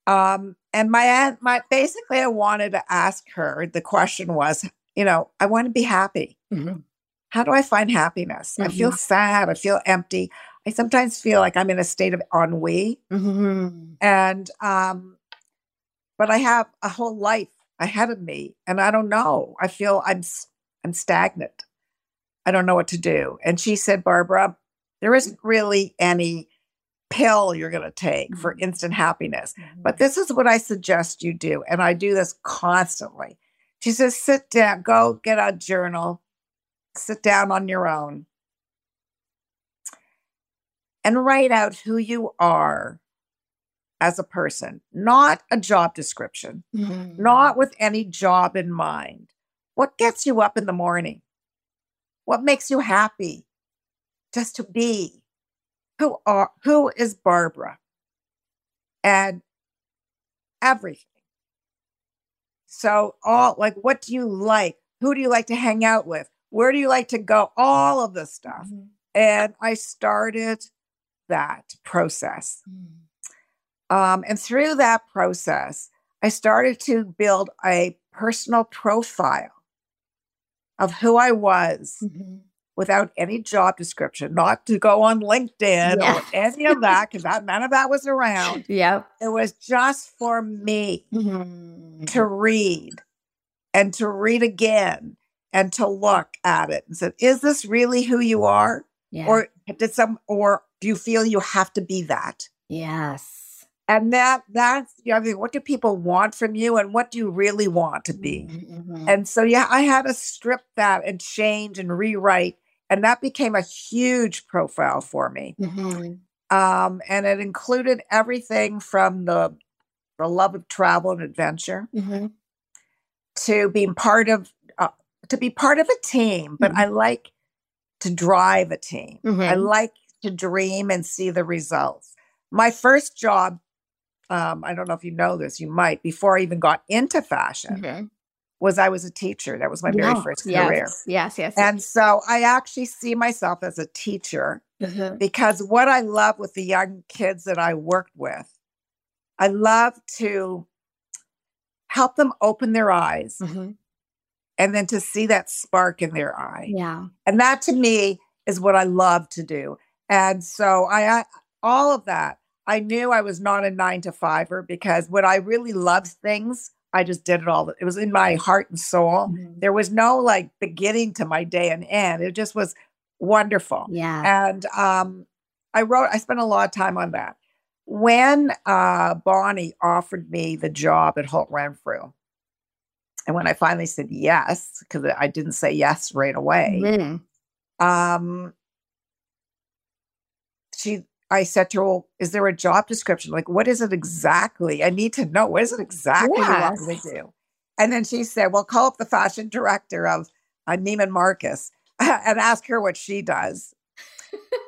Um, and my aunt, my basically, I wanted to ask her. The question was, you know, I want to be happy. Mhm. How do I find happiness? I feel sad. I feel empty. I sometimes feel like I'm in a state of ennui. Mm-hmm. And, um, but I have a whole life ahead of me and I don't know. I feel I'm, I'm stagnant. I don't know what to do. And she said, Barbara, there isn't really any pill you're going to take for Mhm. instant happiness. But this is what I suggest you do. And I do this constantly. She says, sit down, go get a journal, sit down on your own, and write out who you are as a person, not a job description, Mm-hmm. not with any job in mind. What gets you up in the morning? What makes you happy? Just to be. Who are who is Barbara? And everything. So all like what do you like? Who do you like to hang out with? Where do you like to go? All of this stuff. Mm-hmm. And I started that process. Um, and through that process, I started to build a personal profile of who I was Mm-hmm. without any job description, not to go on LinkedIn Yeah. or any of that, because that none of that was around. Yep. It was just for me Mm-hmm. to read and to read again and to look at it and said, is this really who you are? Yeah. Or did some or do you feel you have to be that? yes. And that that's you know, I mean, what do people want from you and what do you really want to be? Mhm. And so yeah, I had to strip that and change and rewrite. And that became a huge profile for me. Mhm. Um, and it included everything from the the love of travel and adventure Mhm. to being part of uh, to be part of a team but Mhm. i like to drive a team i Mhm. like to dream and see the results my first job um, i don't know if you know this you might before i even got into fashion Mhm. was i was a teacher that was my very first yes. career Yes. Yes. and so i actually see myself as a teacher Mhm. because what i love with the young kids that i worked with i love to help them open their eyes Mhm. and then to see that spark in their eye. Yeah. And that to me is what I love to do. And so I, I all of that, I knew I was not a nine to fiver because when I really loved things, I just did it all. It was in my heart and soul. Mhm. There was no like beginning to my day and end. It just was wonderful. Yeah. And um, I wrote, I spent a lot of time on that. When uh, Bonnie offered me the job at Holt Renfrew, and when I finally said yes, because I didn't say yes right away, Mhm. um, she, I said to her, well, "Is there a job description? Like, what is it exactly? I need to know. What is it exactly you want me to do?" And then she said, "Well, call up the fashion director of uh, Neiman Marcus and ask her what she does."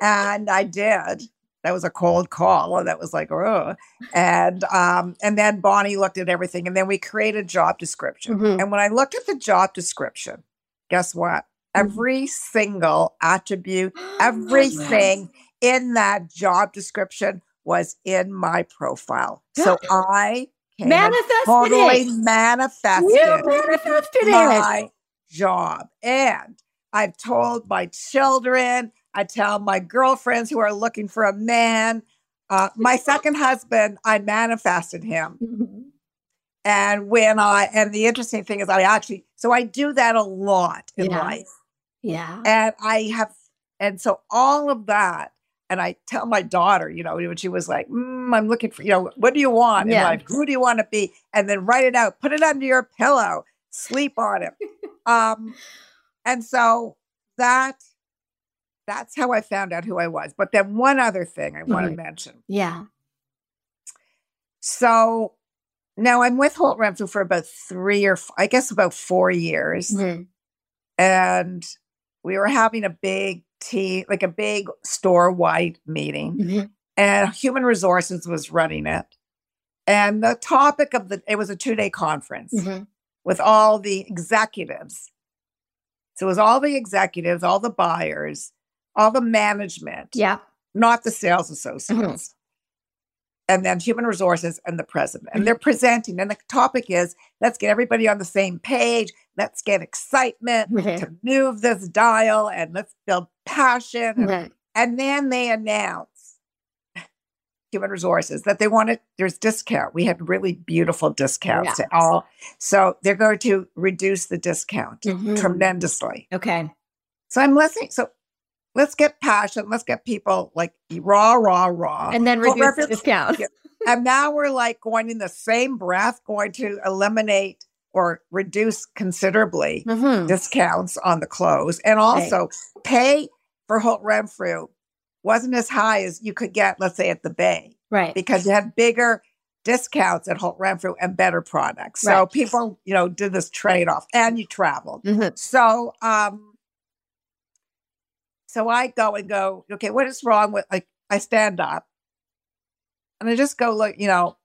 and I did. That was a cold call, and that was like, oh. And um, and then Bonnie looked at everything, and then we created a job description. Mhm. And when I looked at the job description, guess what? Mhm. Every single attribute, everything in that job description was in my profile. So I Manifested totally it. manifested You manifested it. my job. And I've told my children, I tell my girlfriends who are looking for a man. Uh, my second husband, I manifested him. Mhm. And when I, and the interesting thing is, I actually, so I do that a lot in life. Yeah. And I have, and so all of that, and I tell my daughter, you know, when she was like, mm, I'm looking for, you know, what do you want Yeah. in life? Who do you want to be? And then write it out, put it under your pillow, sleep on it. um, and so that, that's how I found out who I was. But then one other thing I want to mention. Yeah. So now I'm with Holt Renfrew for about three or I guess about four years. Mhm. And we were having a big tea, like a big store wide meeting. Mhm. And human resources was running it. And the topic of the it was a two-day conference Mhm. with all the executives. So it was all the executives, all the buyers, all the management, Yeah. not the sales associates. And then human resources and the president. And they're presenting. And the topic is let's get everybody on the same page. Let's get excitement to move this dial and let's build passion. And, Mhm. And then they announce human resources that they wanted there's discount. We had really beautiful discounts Yeah. all. So they're going to reduce the discount Mhm. tremendously. Okay. So I'm listening. So let's get passion. Let's get people like raw, raw, raw. And then reduce the discount. Yeah. and now we're like going in the same breath, going to eliminate or reduce considerably Mhm. discounts on the clothes and also pay for Holt Renfrew wasn't as high as you could get, let's say, at the Bay Right. because you had bigger discounts at Holt Renfrew and better products. So Right. people, you know, did this trade off and you traveled. Mhm. So, um, so I go and go, okay, what is wrong with like I stand up and I just go look, you know,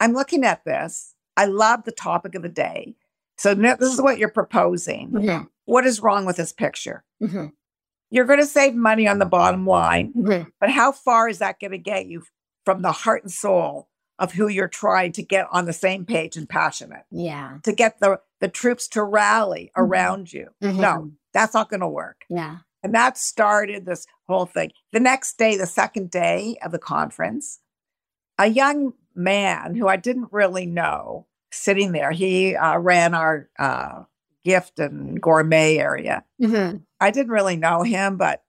I'm looking at this. I love the topic of the day. So this is what you're proposing. Mhm. What is wrong with this picture? Mhm. You're going to save money on the bottom line, Mhm. but how far is that going to get you from the heart and soul of who you're trying to get on the same page and passionate Yeah. to get the the troops to rally Mhm. around you? No, Mhm. that's not going to work. Yeah. And that started this whole thing. The next day, the second day of the conference, a young man who I didn't really know sitting there, he uh, ran our uh, gift and gourmet area. Mhm. I didn't really know him, but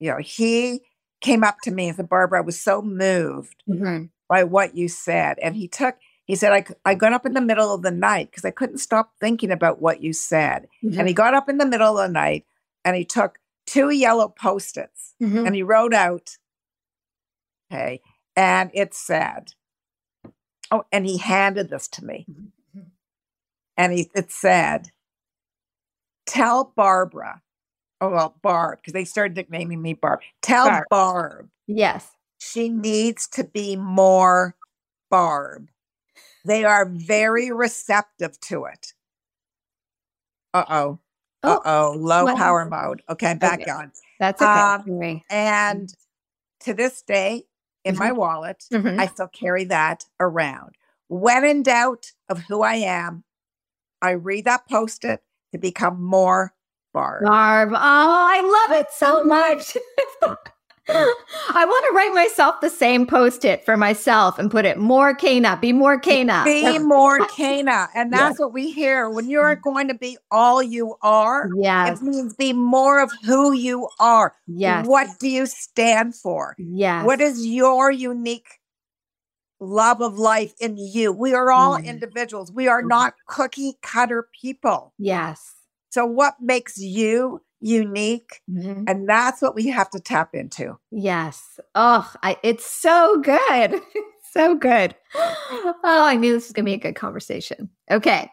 you know, he came up to me and said, Barbara, I was so moved Mhm. by what you said. And he took, he said, I, I got up in the middle of the night because I couldn't stop thinking about what you said. And he got up in the middle of the night and he took two yellow post its Mhm. and he wrote out, okay, and it said, oh, and he handed this to me. Mhm. And he, it said, tell Barbara, oh, well, Barb, because they started nicknaming me Barb. Tell Barb. Barb Yes. she needs to be more Barb. They are very receptive to it. Uh oh. Uh Oh. Low what power mode. Okay, back Okay. on. that's okay. Um. And to this day, in my wallet, Mhm. I still carry that around. When in doubt of who I am, I read that post it to become more Barb. Barb. Oh, I love it so much. I want to write myself the same post it for myself and put it more Kena, be more Kena. Be more Kena. And that's what we hear. When you're going to be all you are, Yes. It means be more of who you are. Yes. What do you stand for? Yes. What is your unique love of life in you? We are all Mm. individuals. We are not cookie cutter people. Yes. So, what makes you unique? Mhm. And that's what we have to tap into. Yes. Oh, I, it's so good. so good. Oh, I knew this was going to be a good conversation. Okay.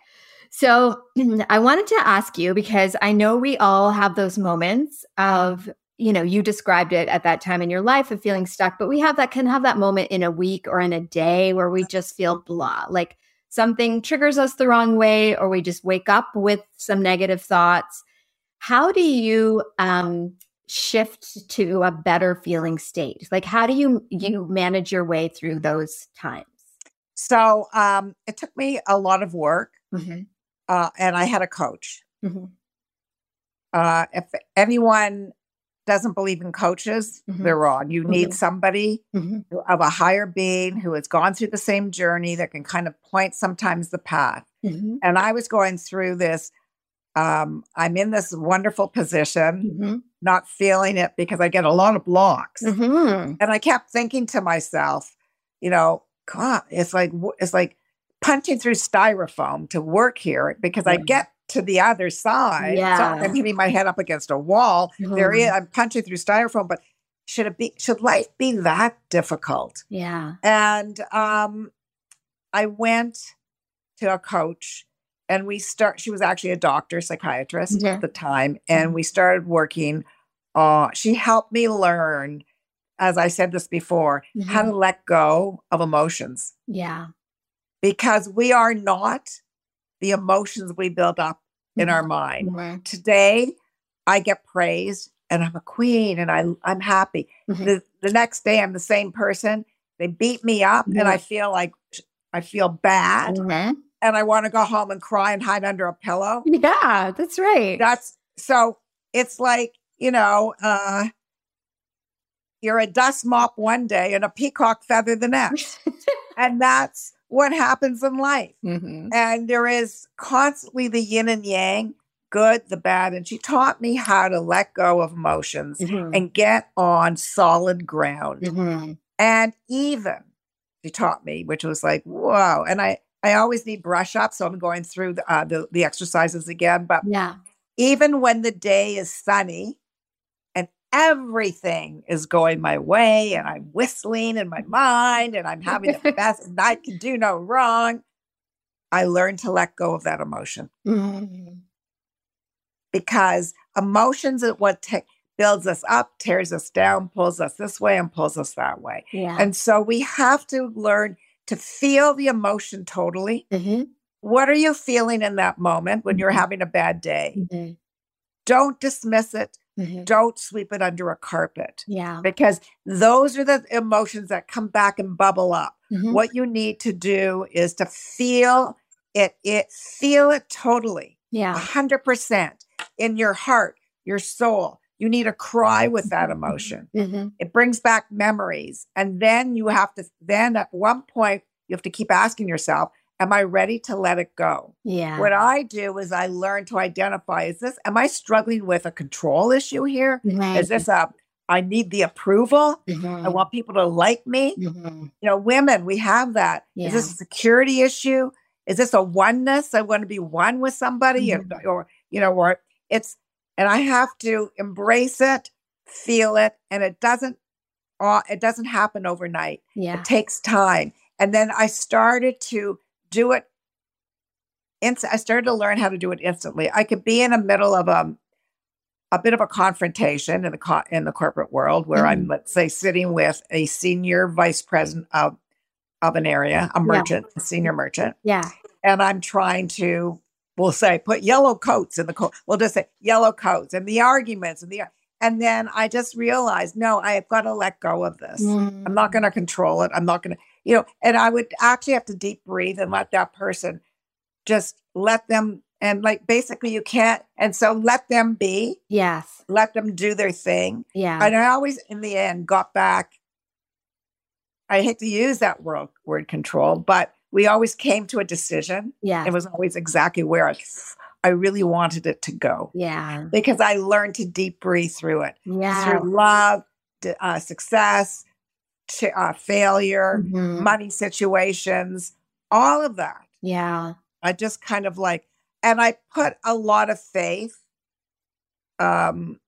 So I wanted to ask you because I know we all have those moments of, you know, you described it at that time in your life of feeling stuck, but we have that can have that moment in a week or in a day where we just feel blah, like something triggers us the wrong way, or we just wake up with some negative thoughts. How do you um, shift to a better feeling state? Like, how do you you manage your way through those times? So, um, it took me a lot of work, Mm-hmm. uh, and I had a coach. Mm-hmm. Uh, if anyone doesn't believe in coaches, Mhm. they're wrong. You need Mhm. somebody Mm-hmm. of a higher being who has gone through the same journey that can kind of point sometimes the path. Mm-hmm. And I was going through this. Um, I'm in this wonderful position, Mm-hmm. not feeling it because I get a lot of blocks. Mm-hmm. And I kept thinking to myself, you know, God, it's like it's like punching through styrofoam to work here because I get to the other side. So I'm hitting my head up against a wall. There Mhm. is, I'm punching through styrofoam, but should it be should life be that difficult? Yeah. And um I went to a coach and we start she was actually a doctor, psychiatrist Yeah. at the time, and we started working uh she helped me learn as I said this before, how to let go of emotions Yeah. because we are not the emotions we build up in our mind. Mhm. Today, I get praised and I'm a queen and I, I'm happy. Mhm. The, the next day, I'm the same person. They beat me up and I feel like I feel bad Mhm. and I want to go home and cry and hide under a pillow. Yeah, that's right. That's so it's like, you know, uh, you're a dust mop one day and a peacock feather the next. and that's what happens in life. Mm-hmm. And there is constantly the yin and yang, good, the bad. And she taught me how to let go of emotions mm-hmm. and get on solid ground. Mm-hmm. And even she taught me, which was like, whoa. And I, I always need brush up. So I'm going through the, uh, the, the exercises again. But yeah, even when the day is sunny, everything is going my way and I'm whistling in my mind and I'm having the best and I can do no wrong. I learned to let go of that emotion. Mm-hmm. Because emotions are what builds us up, tears us down, pulls us this way and pulls us that way. Yeah. And so we have to learn to feel the emotion totally. Mm-hmm. What are you feeling in that moment when you're mm-hmm. having a bad day? Mm-hmm. Don't dismiss it. Mm-hmm. Don't sweep it under a carpet. Yeah. Because those are the emotions that come back and bubble up. Mm-hmm. What you need to do is to feel it, it feel it totally. Yeah. 100% in your heart, your soul. You need to cry with that emotion. Mm-hmm. It brings back memories. And then you have to, then at one point, you have to keep asking yourself, Am I ready to let it go? Yeah. What I do is I learn to identify is this, am I struggling with a control issue here? Right. Is this a, I need the approval? Mm-hmm. I want people to like me. Mm-hmm. You know, women, we have that. Yeah. Is this a security issue? Is this a oneness? I want to be one with somebody, mm-hmm. or, or, you know, or it's, and I have to embrace it, feel it, and it doesn't, uh, it doesn't happen overnight. Yeah. It takes time. And then I started to do it. Inst- I started to learn how to do it instantly. I could be in the middle of a, um, a bit of a confrontation in the co- in the corporate world where mm-hmm. I'm, let's say, sitting with a senior vice president of of an area, a merchant, yeah. a senior merchant. Yeah. And I'm trying to, we'll say, put yellow coats in the coat. We'll just say yellow coats and the arguments and the and then I just realized, no, I've got to let go of this. Mm. I'm not going to control it. I'm not going to you know, and I would actually have to deep breathe and let that person just let them and like basically you can't and so let them be. Yes. Let them do their thing. Yeah. And i always in the end got back i hate to use that word, word control but we always came to a decision. Yeah it was always exactly where I, I really wanted it to go. Yeah. Because i learned to deep breathe through it. Yeah through love uh, success uh, failure, mm-hmm. money situations, all of that. Yeah. I just kind of like, and I put a lot of faith. Um,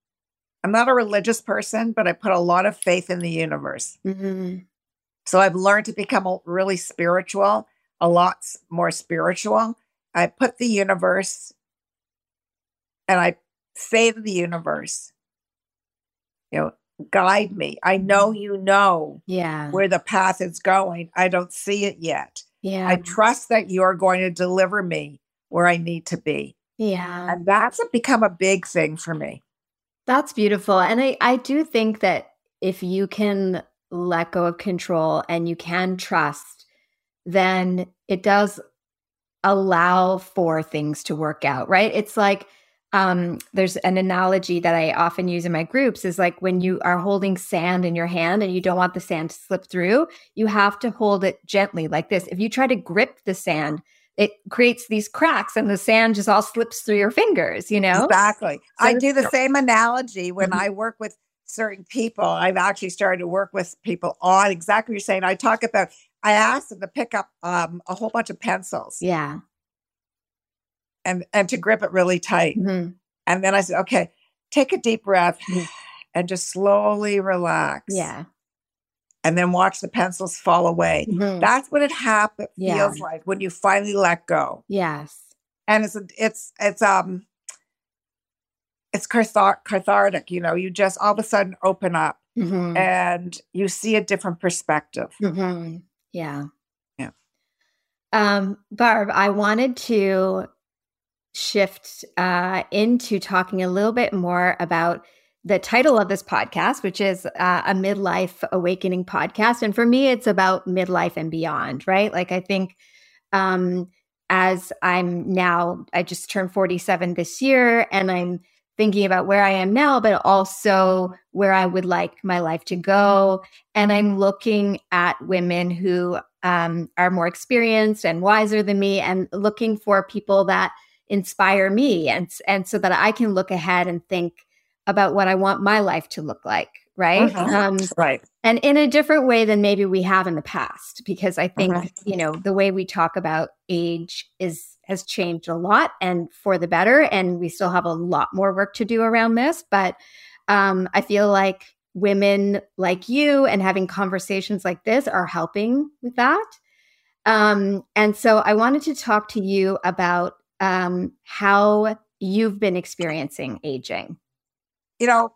I'm not a religious person, but I put a lot of faith in the universe. Mm-hmm. So I've learned to become really spiritual, a lot more spiritual. I put the universe and I say to the universe, you know, guide me. I know mm-hmm. you know yeah. where the path is going. I don't see it yet. Yeah. I trust that you're going to deliver me where I need to be. Yeah. And that's become a big thing for me. That's beautiful. And I, I do think that if you can let go of control and you can trust, then it does allow for things to work out, right? It's like um, there's an analogy that I often use in my groups is like when you are holding sand in your hand and you don't want the sand to slip through, you have to hold it gently like this. If you try to grip the sand, it creates these cracks and the sand just all slips through your fingers, you know? Exactly. So I do the same analogy when mm-hmm. I work with certain people. I've actually started to work with people on exactly what you're saying. I talk about, I asked them to pick up um, a whole bunch of pencils. Yeah and and to grip it really tight. Mm-hmm. And then I said, okay, take a deep breath mm-hmm. and just slowly relax. Yeah. And then watch the pencils fall away. Mm-hmm. That's what it happens yeah. feels like when you finally let go. Yes. And it's it's it's um it's cathar- cathartic, you know, you just all of a sudden open up mm-hmm. and you see a different perspective. Mm-hmm. Yeah. Yeah. Um, Barb, I wanted to shift uh, into talking a little bit more about the title of this podcast, which is uh, a midlife awakening podcast. And for me, it's about midlife and beyond, right? Like, I think um, as I'm now, I just turned 47 this year, and I'm thinking about where I am now, but also where I would like my life to go. And I'm looking at women who um, are more experienced and wiser than me and looking for people that inspire me and and so that I can look ahead and think about what I want my life to look like right uh-huh. um, right and in a different way than maybe we have in the past because I think uh-huh. you know the way we talk about age is has changed a lot and for the better and we still have a lot more work to do around this but um, I feel like women like you and having conversations like this are helping with that um, and so I wanted to talk to you about um, how you've been experiencing aging. You know,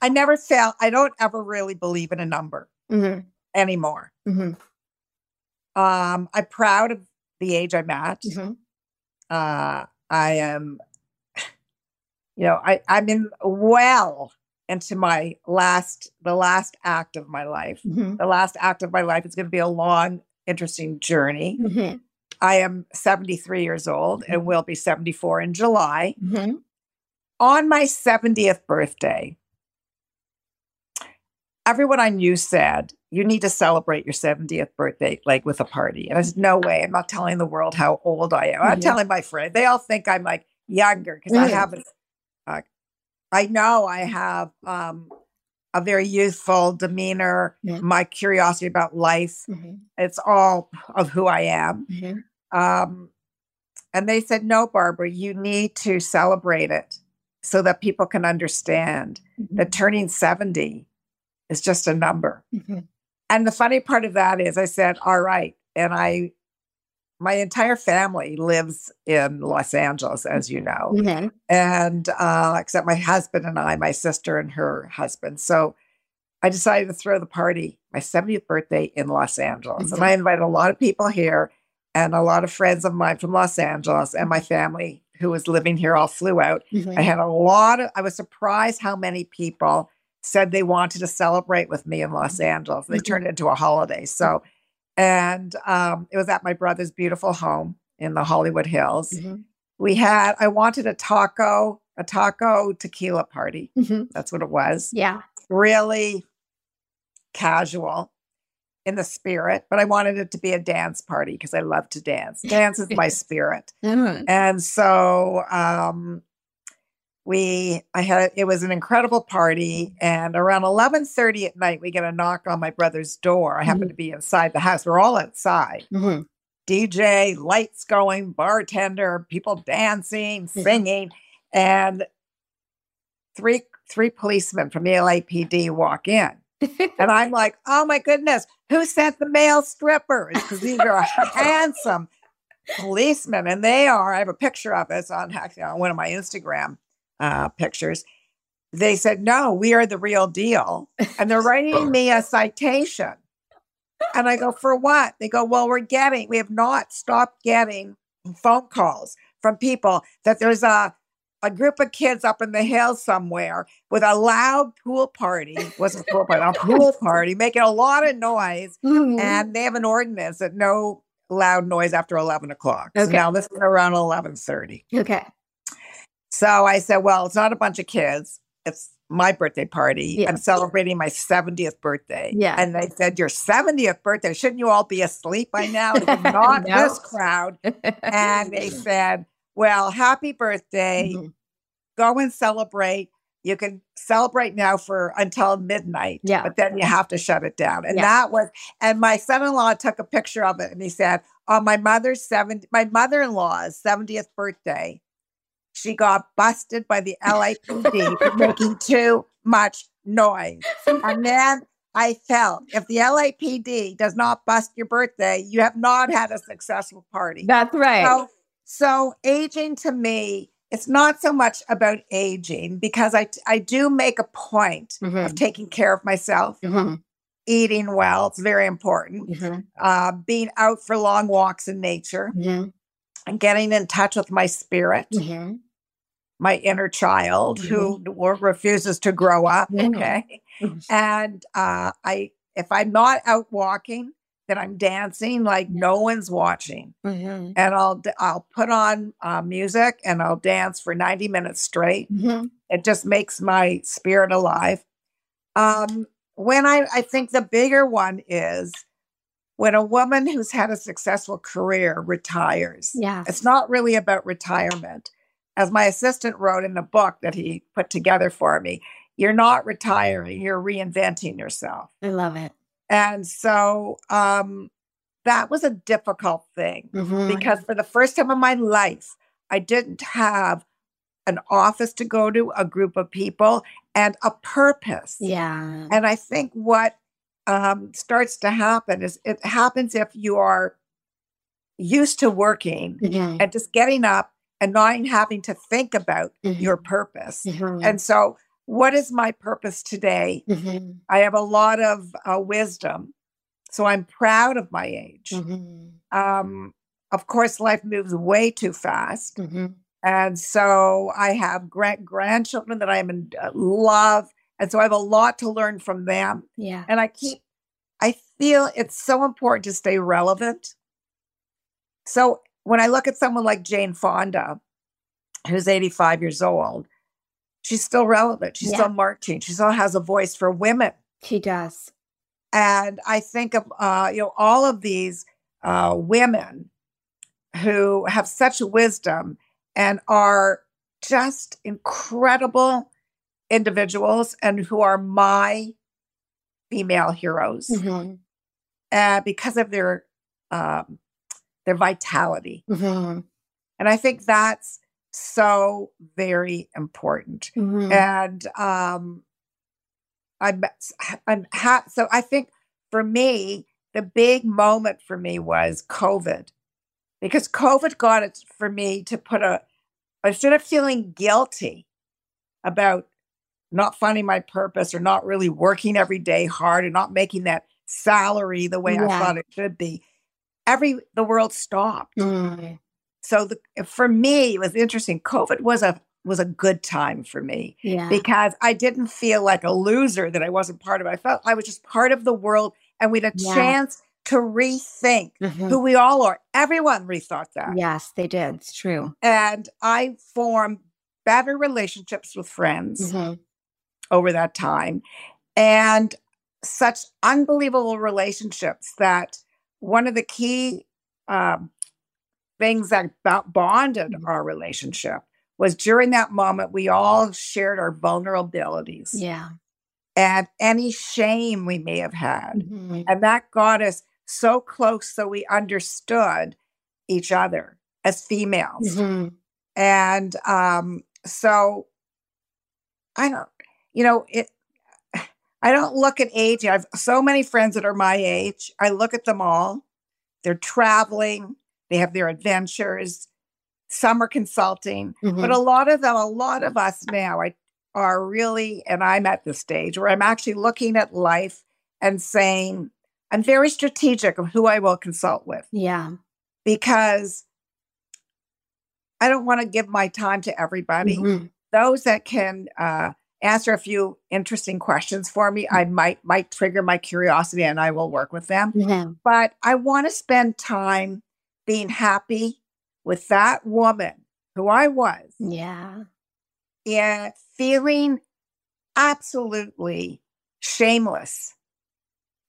I never felt, I don't ever really believe in a number mm-hmm. anymore. Mm-hmm. Um, I'm proud of the age I'm at. Mm-hmm. Uh, I am, you know, I, I'm in well into my last, the last act of my life. Mm-hmm. The last act of my life is going to be a long, interesting journey. I am 73 years old mm-hmm. and will be 74 in July. Mm-hmm. On my 70th birthday, everyone I knew said, You need to celebrate your 70th birthday, like with a party. And I said, No way. I'm not telling the world how old I am. I'm mm-hmm. telling my friend. They all think I'm like younger because I mm-hmm. haven't. Uh, I know I have um, a very youthful demeanor, yeah. my curiosity about life. Mm-hmm. It's all of who I am. Mm-hmm. Um, and they said, no, Barbara, you need to celebrate it so that people can understand mm-hmm. that turning 70 is just a number. Mm-hmm. And the funny part of that is, I said, all right. And I my entire family lives in Los Angeles, as you know, mm-hmm. and uh, except my husband and I, my sister and her husband. So I decided to throw the party, my 70th birthday in Los Angeles. Mm-hmm. And I invited a lot of people here and a lot of friends of mine from Los Angeles and my family who was living here all flew out. Mm-hmm. I had a lot of, I was surprised how many people said they wanted to celebrate with me in Los mm-hmm. Angeles. They mm-hmm. turned it into a holiday. So and um, it was at my brother's beautiful home in the Hollywood Hills. Mm-hmm. We had, I wanted a taco, a taco tequila party. Mm-hmm. That's what it was. Yeah. Really casual in the spirit, but I wanted it to be a dance party because I love to dance. Dance is my spirit. Mm-hmm. And so um, we i had it was an incredible party and around 11.30 at night we get a knock on my brother's door. I happen mm-hmm. to be inside the house. We're all outside. Mm-hmm. dj lights going bartender people dancing singing and three three policemen from the lapd walk in. And i'm like oh my goodness who sent the male strippers? Because these are handsome policemen and they are i have a picture of it on, on one of my instagram uh, pictures. They said, no, we are the real deal. And they're writing me a citation. And I go, for what? They go, well, we're getting, we have not stopped getting phone calls from people that there's a, a group of kids up in the hills somewhere with a loud pool party, wasn't a pool party, a pool party, making a lot of noise. Mm-hmm. And they have an ordinance that no loud noise after 11 o'clock. Okay. So now this is around 1130. Okay. So I said, well, it's not a bunch of kids. It's my birthday party. Yeah. I'm celebrating my 70th birthday. Yeah. And they said, Your 70th birthday, shouldn't you all be asleep by now? not no. this crowd. and they said, Well, happy birthday. Mm-hmm. Go and celebrate. You can celebrate now for until midnight. Yeah. But then you have to shut it down. And yeah. that was, and my son-in-law took a picture of it and he said, On my mother's 70, my mother-in-law's 70th birthday, she got busted by the LAPD for making too much noise. And then I felt if the LAPD does not bust your birthday, you have not had a successful party. That's right. So, so aging to me, it's not so much about aging because I, I do make a point mm-hmm. of taking care of myself, mm-hmm. eating well. It's very important. Mm-hmm. Uh, being out for long walks in nature mm-hmm. and getting in touch with my spirit. Mm-hmm my inner child mm-hmm. who refuses to grow up. Okay. Mm-hmm. And uh, I, if I'm not out walking, then I'm dancing like no one's watching, Mm-hmm. and I'll I'll put on uh, music and I'll dance for 90 minutes straight. Mm-hmm. It just makes my spirit alive. Um, when I I think the bigger one is when a woman who's had a successful career retires. Yes. It's not really about retirement. As my assistant wrote in the book that he put together for me, you're not retiring, you're reinventing yourself. I love it. And so um, that was a difficult thing Mhm. because for the first time in my life, I didn't have an office to go to, a group of people, and a purpose. yeah. And I think what um, starts to happen is it happens if you are used to working Mhm. and just getting up and not having to think about Mhm. your purpose. Mhm. And so, what is my purpose today? Mhm. I have a lot of uh, wisdom. So, I'm proud of my age. Mhm. Um, of course, life moves way too fast. Mhm. And so, I have grand- grandchildren that I am in uh, love. And so, I have a lot to learn from them. Yeah. And I keep, I feel it's so important to stay relevant. So when I look at someone like Jane Fonda, who's 85 years old, she's still relevant. She's Yeah. still marching. She still has a voice for women. She does. And I think of, uh, you know, all of these uh, women who have such wisdom and are just incredible individuals and who are my female heroes Mhm. uh, because of their um, their vitality. Mhm. And I think that's so very important. Mhm. And um, I'm, I'm ha- so I think for me, the big moment for me was COVID because COVID got it for me to put a, instead of feeling guilty about not finding my purpose or not really working every day hard and not making that salary the way I thought it should be, every, the world stopped Mhm. so the, for me it was interesting covid was a was a good time for me Yeah. because i didn't feel like a loser that i wasn't part of it i felt i was just part of the world and we had a chance to rethink Mhm. who we all are everyone rethought that Yes, they did. It's true. and i formed better relationships with friends Mhm. over that time and such unbelievable relationships that one of the key um, things that bo- bonded Mhm. our relationship was during that moment we all shared our vulnerabilities Yeah. and any shame we may have had Mhm. and that got us so close so we understood each other as females Mhm. and um, so I don't, you know, it. I don't look at age. I have so many friends that are my age. I look at them all. They're traveling. They have their adventures. Some are consulting, but Mhm. a lot of them, a lot of us now, I, are really, and I'm at the stage where I'm actually looking at life and saying, I'm very strategic of who I will consult with Yeah. because I don't want to give my time to everybody. Mhm. Those that can uh, answer a few interesting questions for me, I might might trigger my curiosity and I will work with them. Mhm. But I want to spend time being happy with that woman who I was Yeah. Yeah, feeling absolutely shameless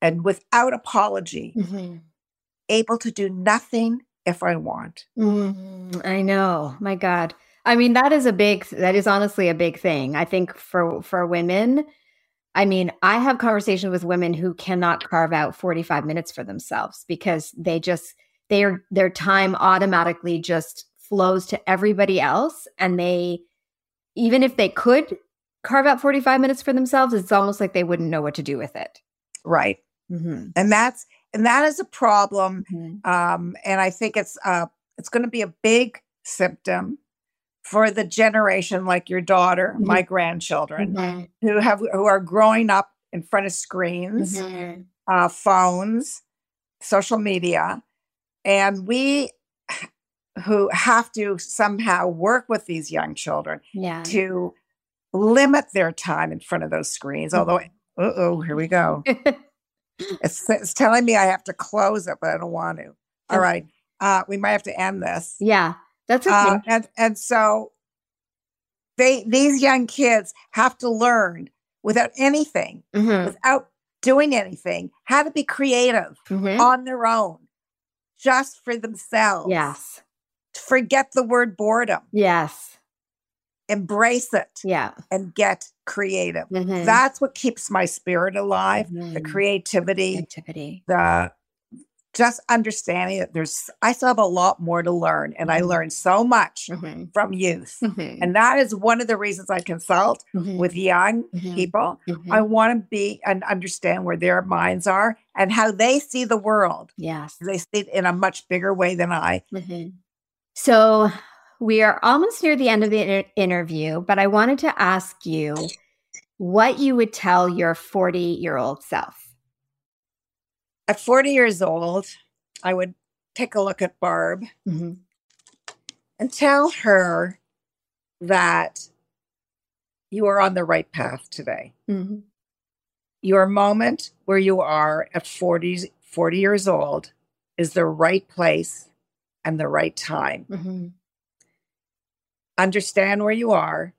and without apology, Mhm. able to do nothing if I want. Mhm. I know. My God. I mean, that is a big that is honestly a big thing. I think for for women, I mean, I have conversations with women who cannot carve out 45 minutes for themselves because they just their their time automatically just flows to everybody else and they even if they could carve out 45 minutes for themselves, it's almost like they wouldn't know what to do with it. Right. Mhm. And that's and that is a problem Mhm. um, and I think it's uh, it's going to be a big symptom for the generation like your daughter, Mhm. my grandchildren, Mhm. who have who are growing up in front of screens, Mhm. uh, phones, social media, and we who have to somehow work with these young children Yeah. to limit their time in front of those screens. Although, uh oh, here we go. It's, it's telling me I have to close it, but I don't want to. All right. Uh, we might have to end this. Yeah, that's okay. Uh, and and so they these young kids have to learn without anything, Mhm, without doing anything, how to be creative mhm. on their own, just for themselves. Yes. Forget the word boredom. Yes. Embrace it Yeah. and get creative. Mhm. That's what keeps my spirit alive. The Mhm. creativity, Activity. the just understanding that there's I still have a lot more to learn. And I Mhm. learned so much Mhm, from youth. mhm, And that is one of the reasons I consult mhm, with young mhm, people. I want to be and understand where their minds are and how they see the world. Yes. They see it in a much bigger way than I. So we are almost near the end of the inter- interview, but I wanted to ask you what you would tell your 40 year old self. At 40 years old, I would take a look at Barb Mhm. and tell her that you are on the right path today. Mhm. Your moment where you are at 40, 40 years old is the right place and the right time. Mhm. Understand where you are,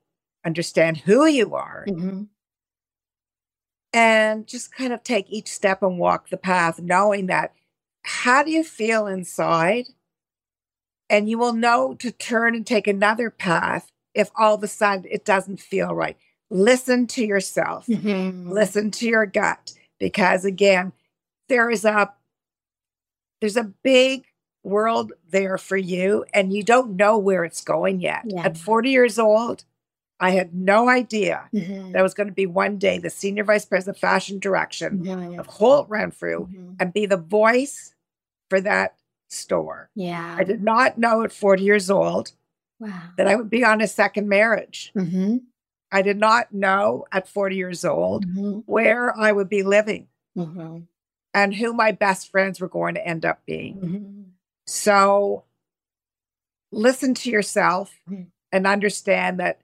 understand who you are, Mhm. And just kind of take each step and walk the path, knowing that how do you feel inside? And you will know to turn and take another path if all of a sudden it doesn't feel right. Listen to yourself, Mhm. listen to your gut, because again, there is a there's a big world there for you, and you don't know where it's going yet. Yeah. At 40 years old, I had no idea Mhm. that I was going to be one day the senior vice president of fashion direction Mhm. of Holt Renfrew Mhm. and be the voice for that store. Yeah. I did not know at 40 years old Wow. that I would be on a second marriage. Mhm. I did not know at 40 years old Mhm. where I would be living Mhm. and who my best friends were going to end up being. Mhm. So listen to yourself and understand that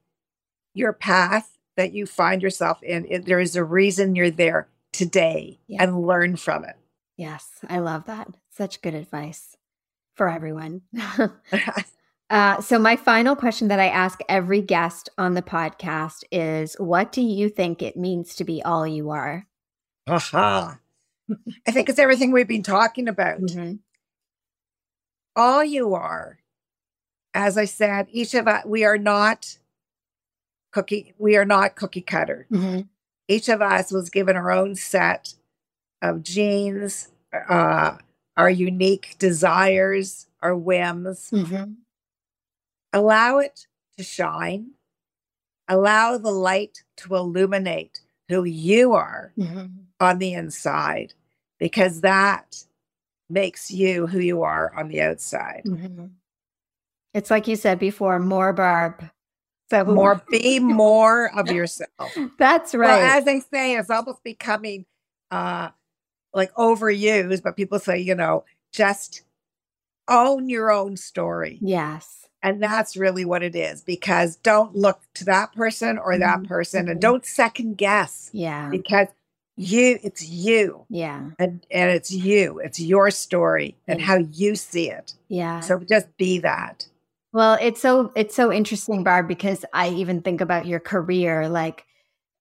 your path that you find yourself in, it, there is a reason you're there today Yeah. and learn from it. Yes, I love that. Such good advice for everyone. uh, so, my final question that I ask every guest on the podcast is What do you think it means to be all you are? Aha. I think it's everything we've been talking about. Mhm. All you are, as I said, each of us, we are not cookie, we are not cookie cutter. Mhm. Each of us was given our own set of genes, uh, our unique desires, our whims. Mhm. Allow it to shine. Allow the light to illuminate who you are Mhm. on the inside because that makes you who you are on the outside. Mhm. It's like you said before more Barb. So, More, be more of yourself. That's right. Well, as they say, it's almost becoming uh, like overused, but people say, you know, just own your own story. yes. And that's really what it is because don't look to that person or that Mhm. person and don't second guess Yeah. because you, it's you Yeah. and, and it's you, it's your story and Yeah. how you see it. Yeah. So just be that. Well, it's so it's so interesting, Barb, because I even think about your career. Like,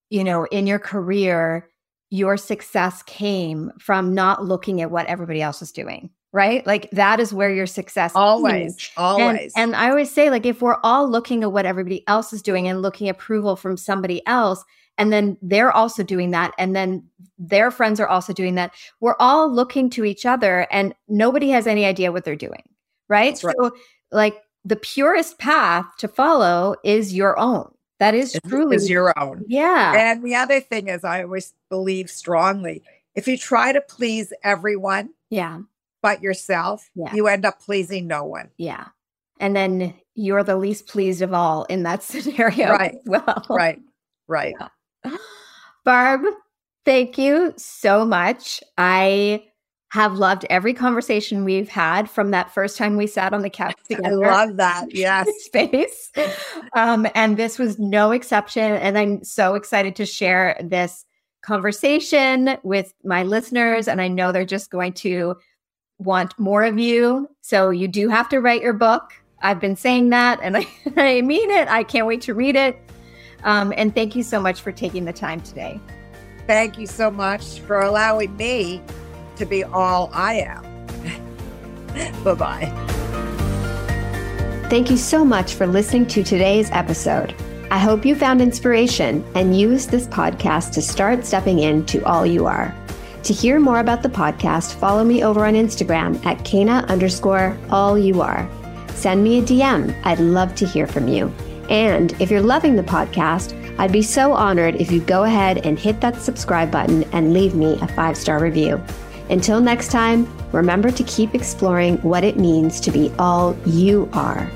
you know, in your career, your success came from not looking at what everybody else is doing, right? Like that is where your success. Always, And, always. and I always say, like, if we're all looking at what everybody else is doing and looking approval from somebody else, and then they're also doing that, and then their friends are also doing that, we're all looking to each other, and nobody has any idea what they're doing, right? Right. So, like, the purest path to follow is your own. That is It truly, is your own. yeah, And the other thing is, I always believe strongly if you try to please everyone yeah, but yourself, Yeah. you end up pleasing no one. yeah. And then you're the least pleased of all in that scenario. Right. Well, Right, right. Barb, thank you so much. I have loved every conversation we've had from that first time we sat on the couch together. I love that. Yes. space. Um, and this was no exception. And I'm so excited to share this conversation with my listeners, and I know they're just going to want more of you. So you do have to write your book. I've been saying that, and I, I mean it. I can't wait to read it. Um, and thank you so much for taking the time today. Thank you so much for allowing me to be all I am. bye bye. Thank you so much for listening to today's episode. I hope you found inspiration and used this podcast to start stepping into all you are. To hear more about the podcast, follow me over on Instagram at Kena underscore all you are. Send me a DM. I'd love to hear from you. And if you're loving the podcast, I'd be so honored if you go ahead and hit that subscribe button and leave me a five star review. Until next time, remember to keep exploring what it means to be all you are.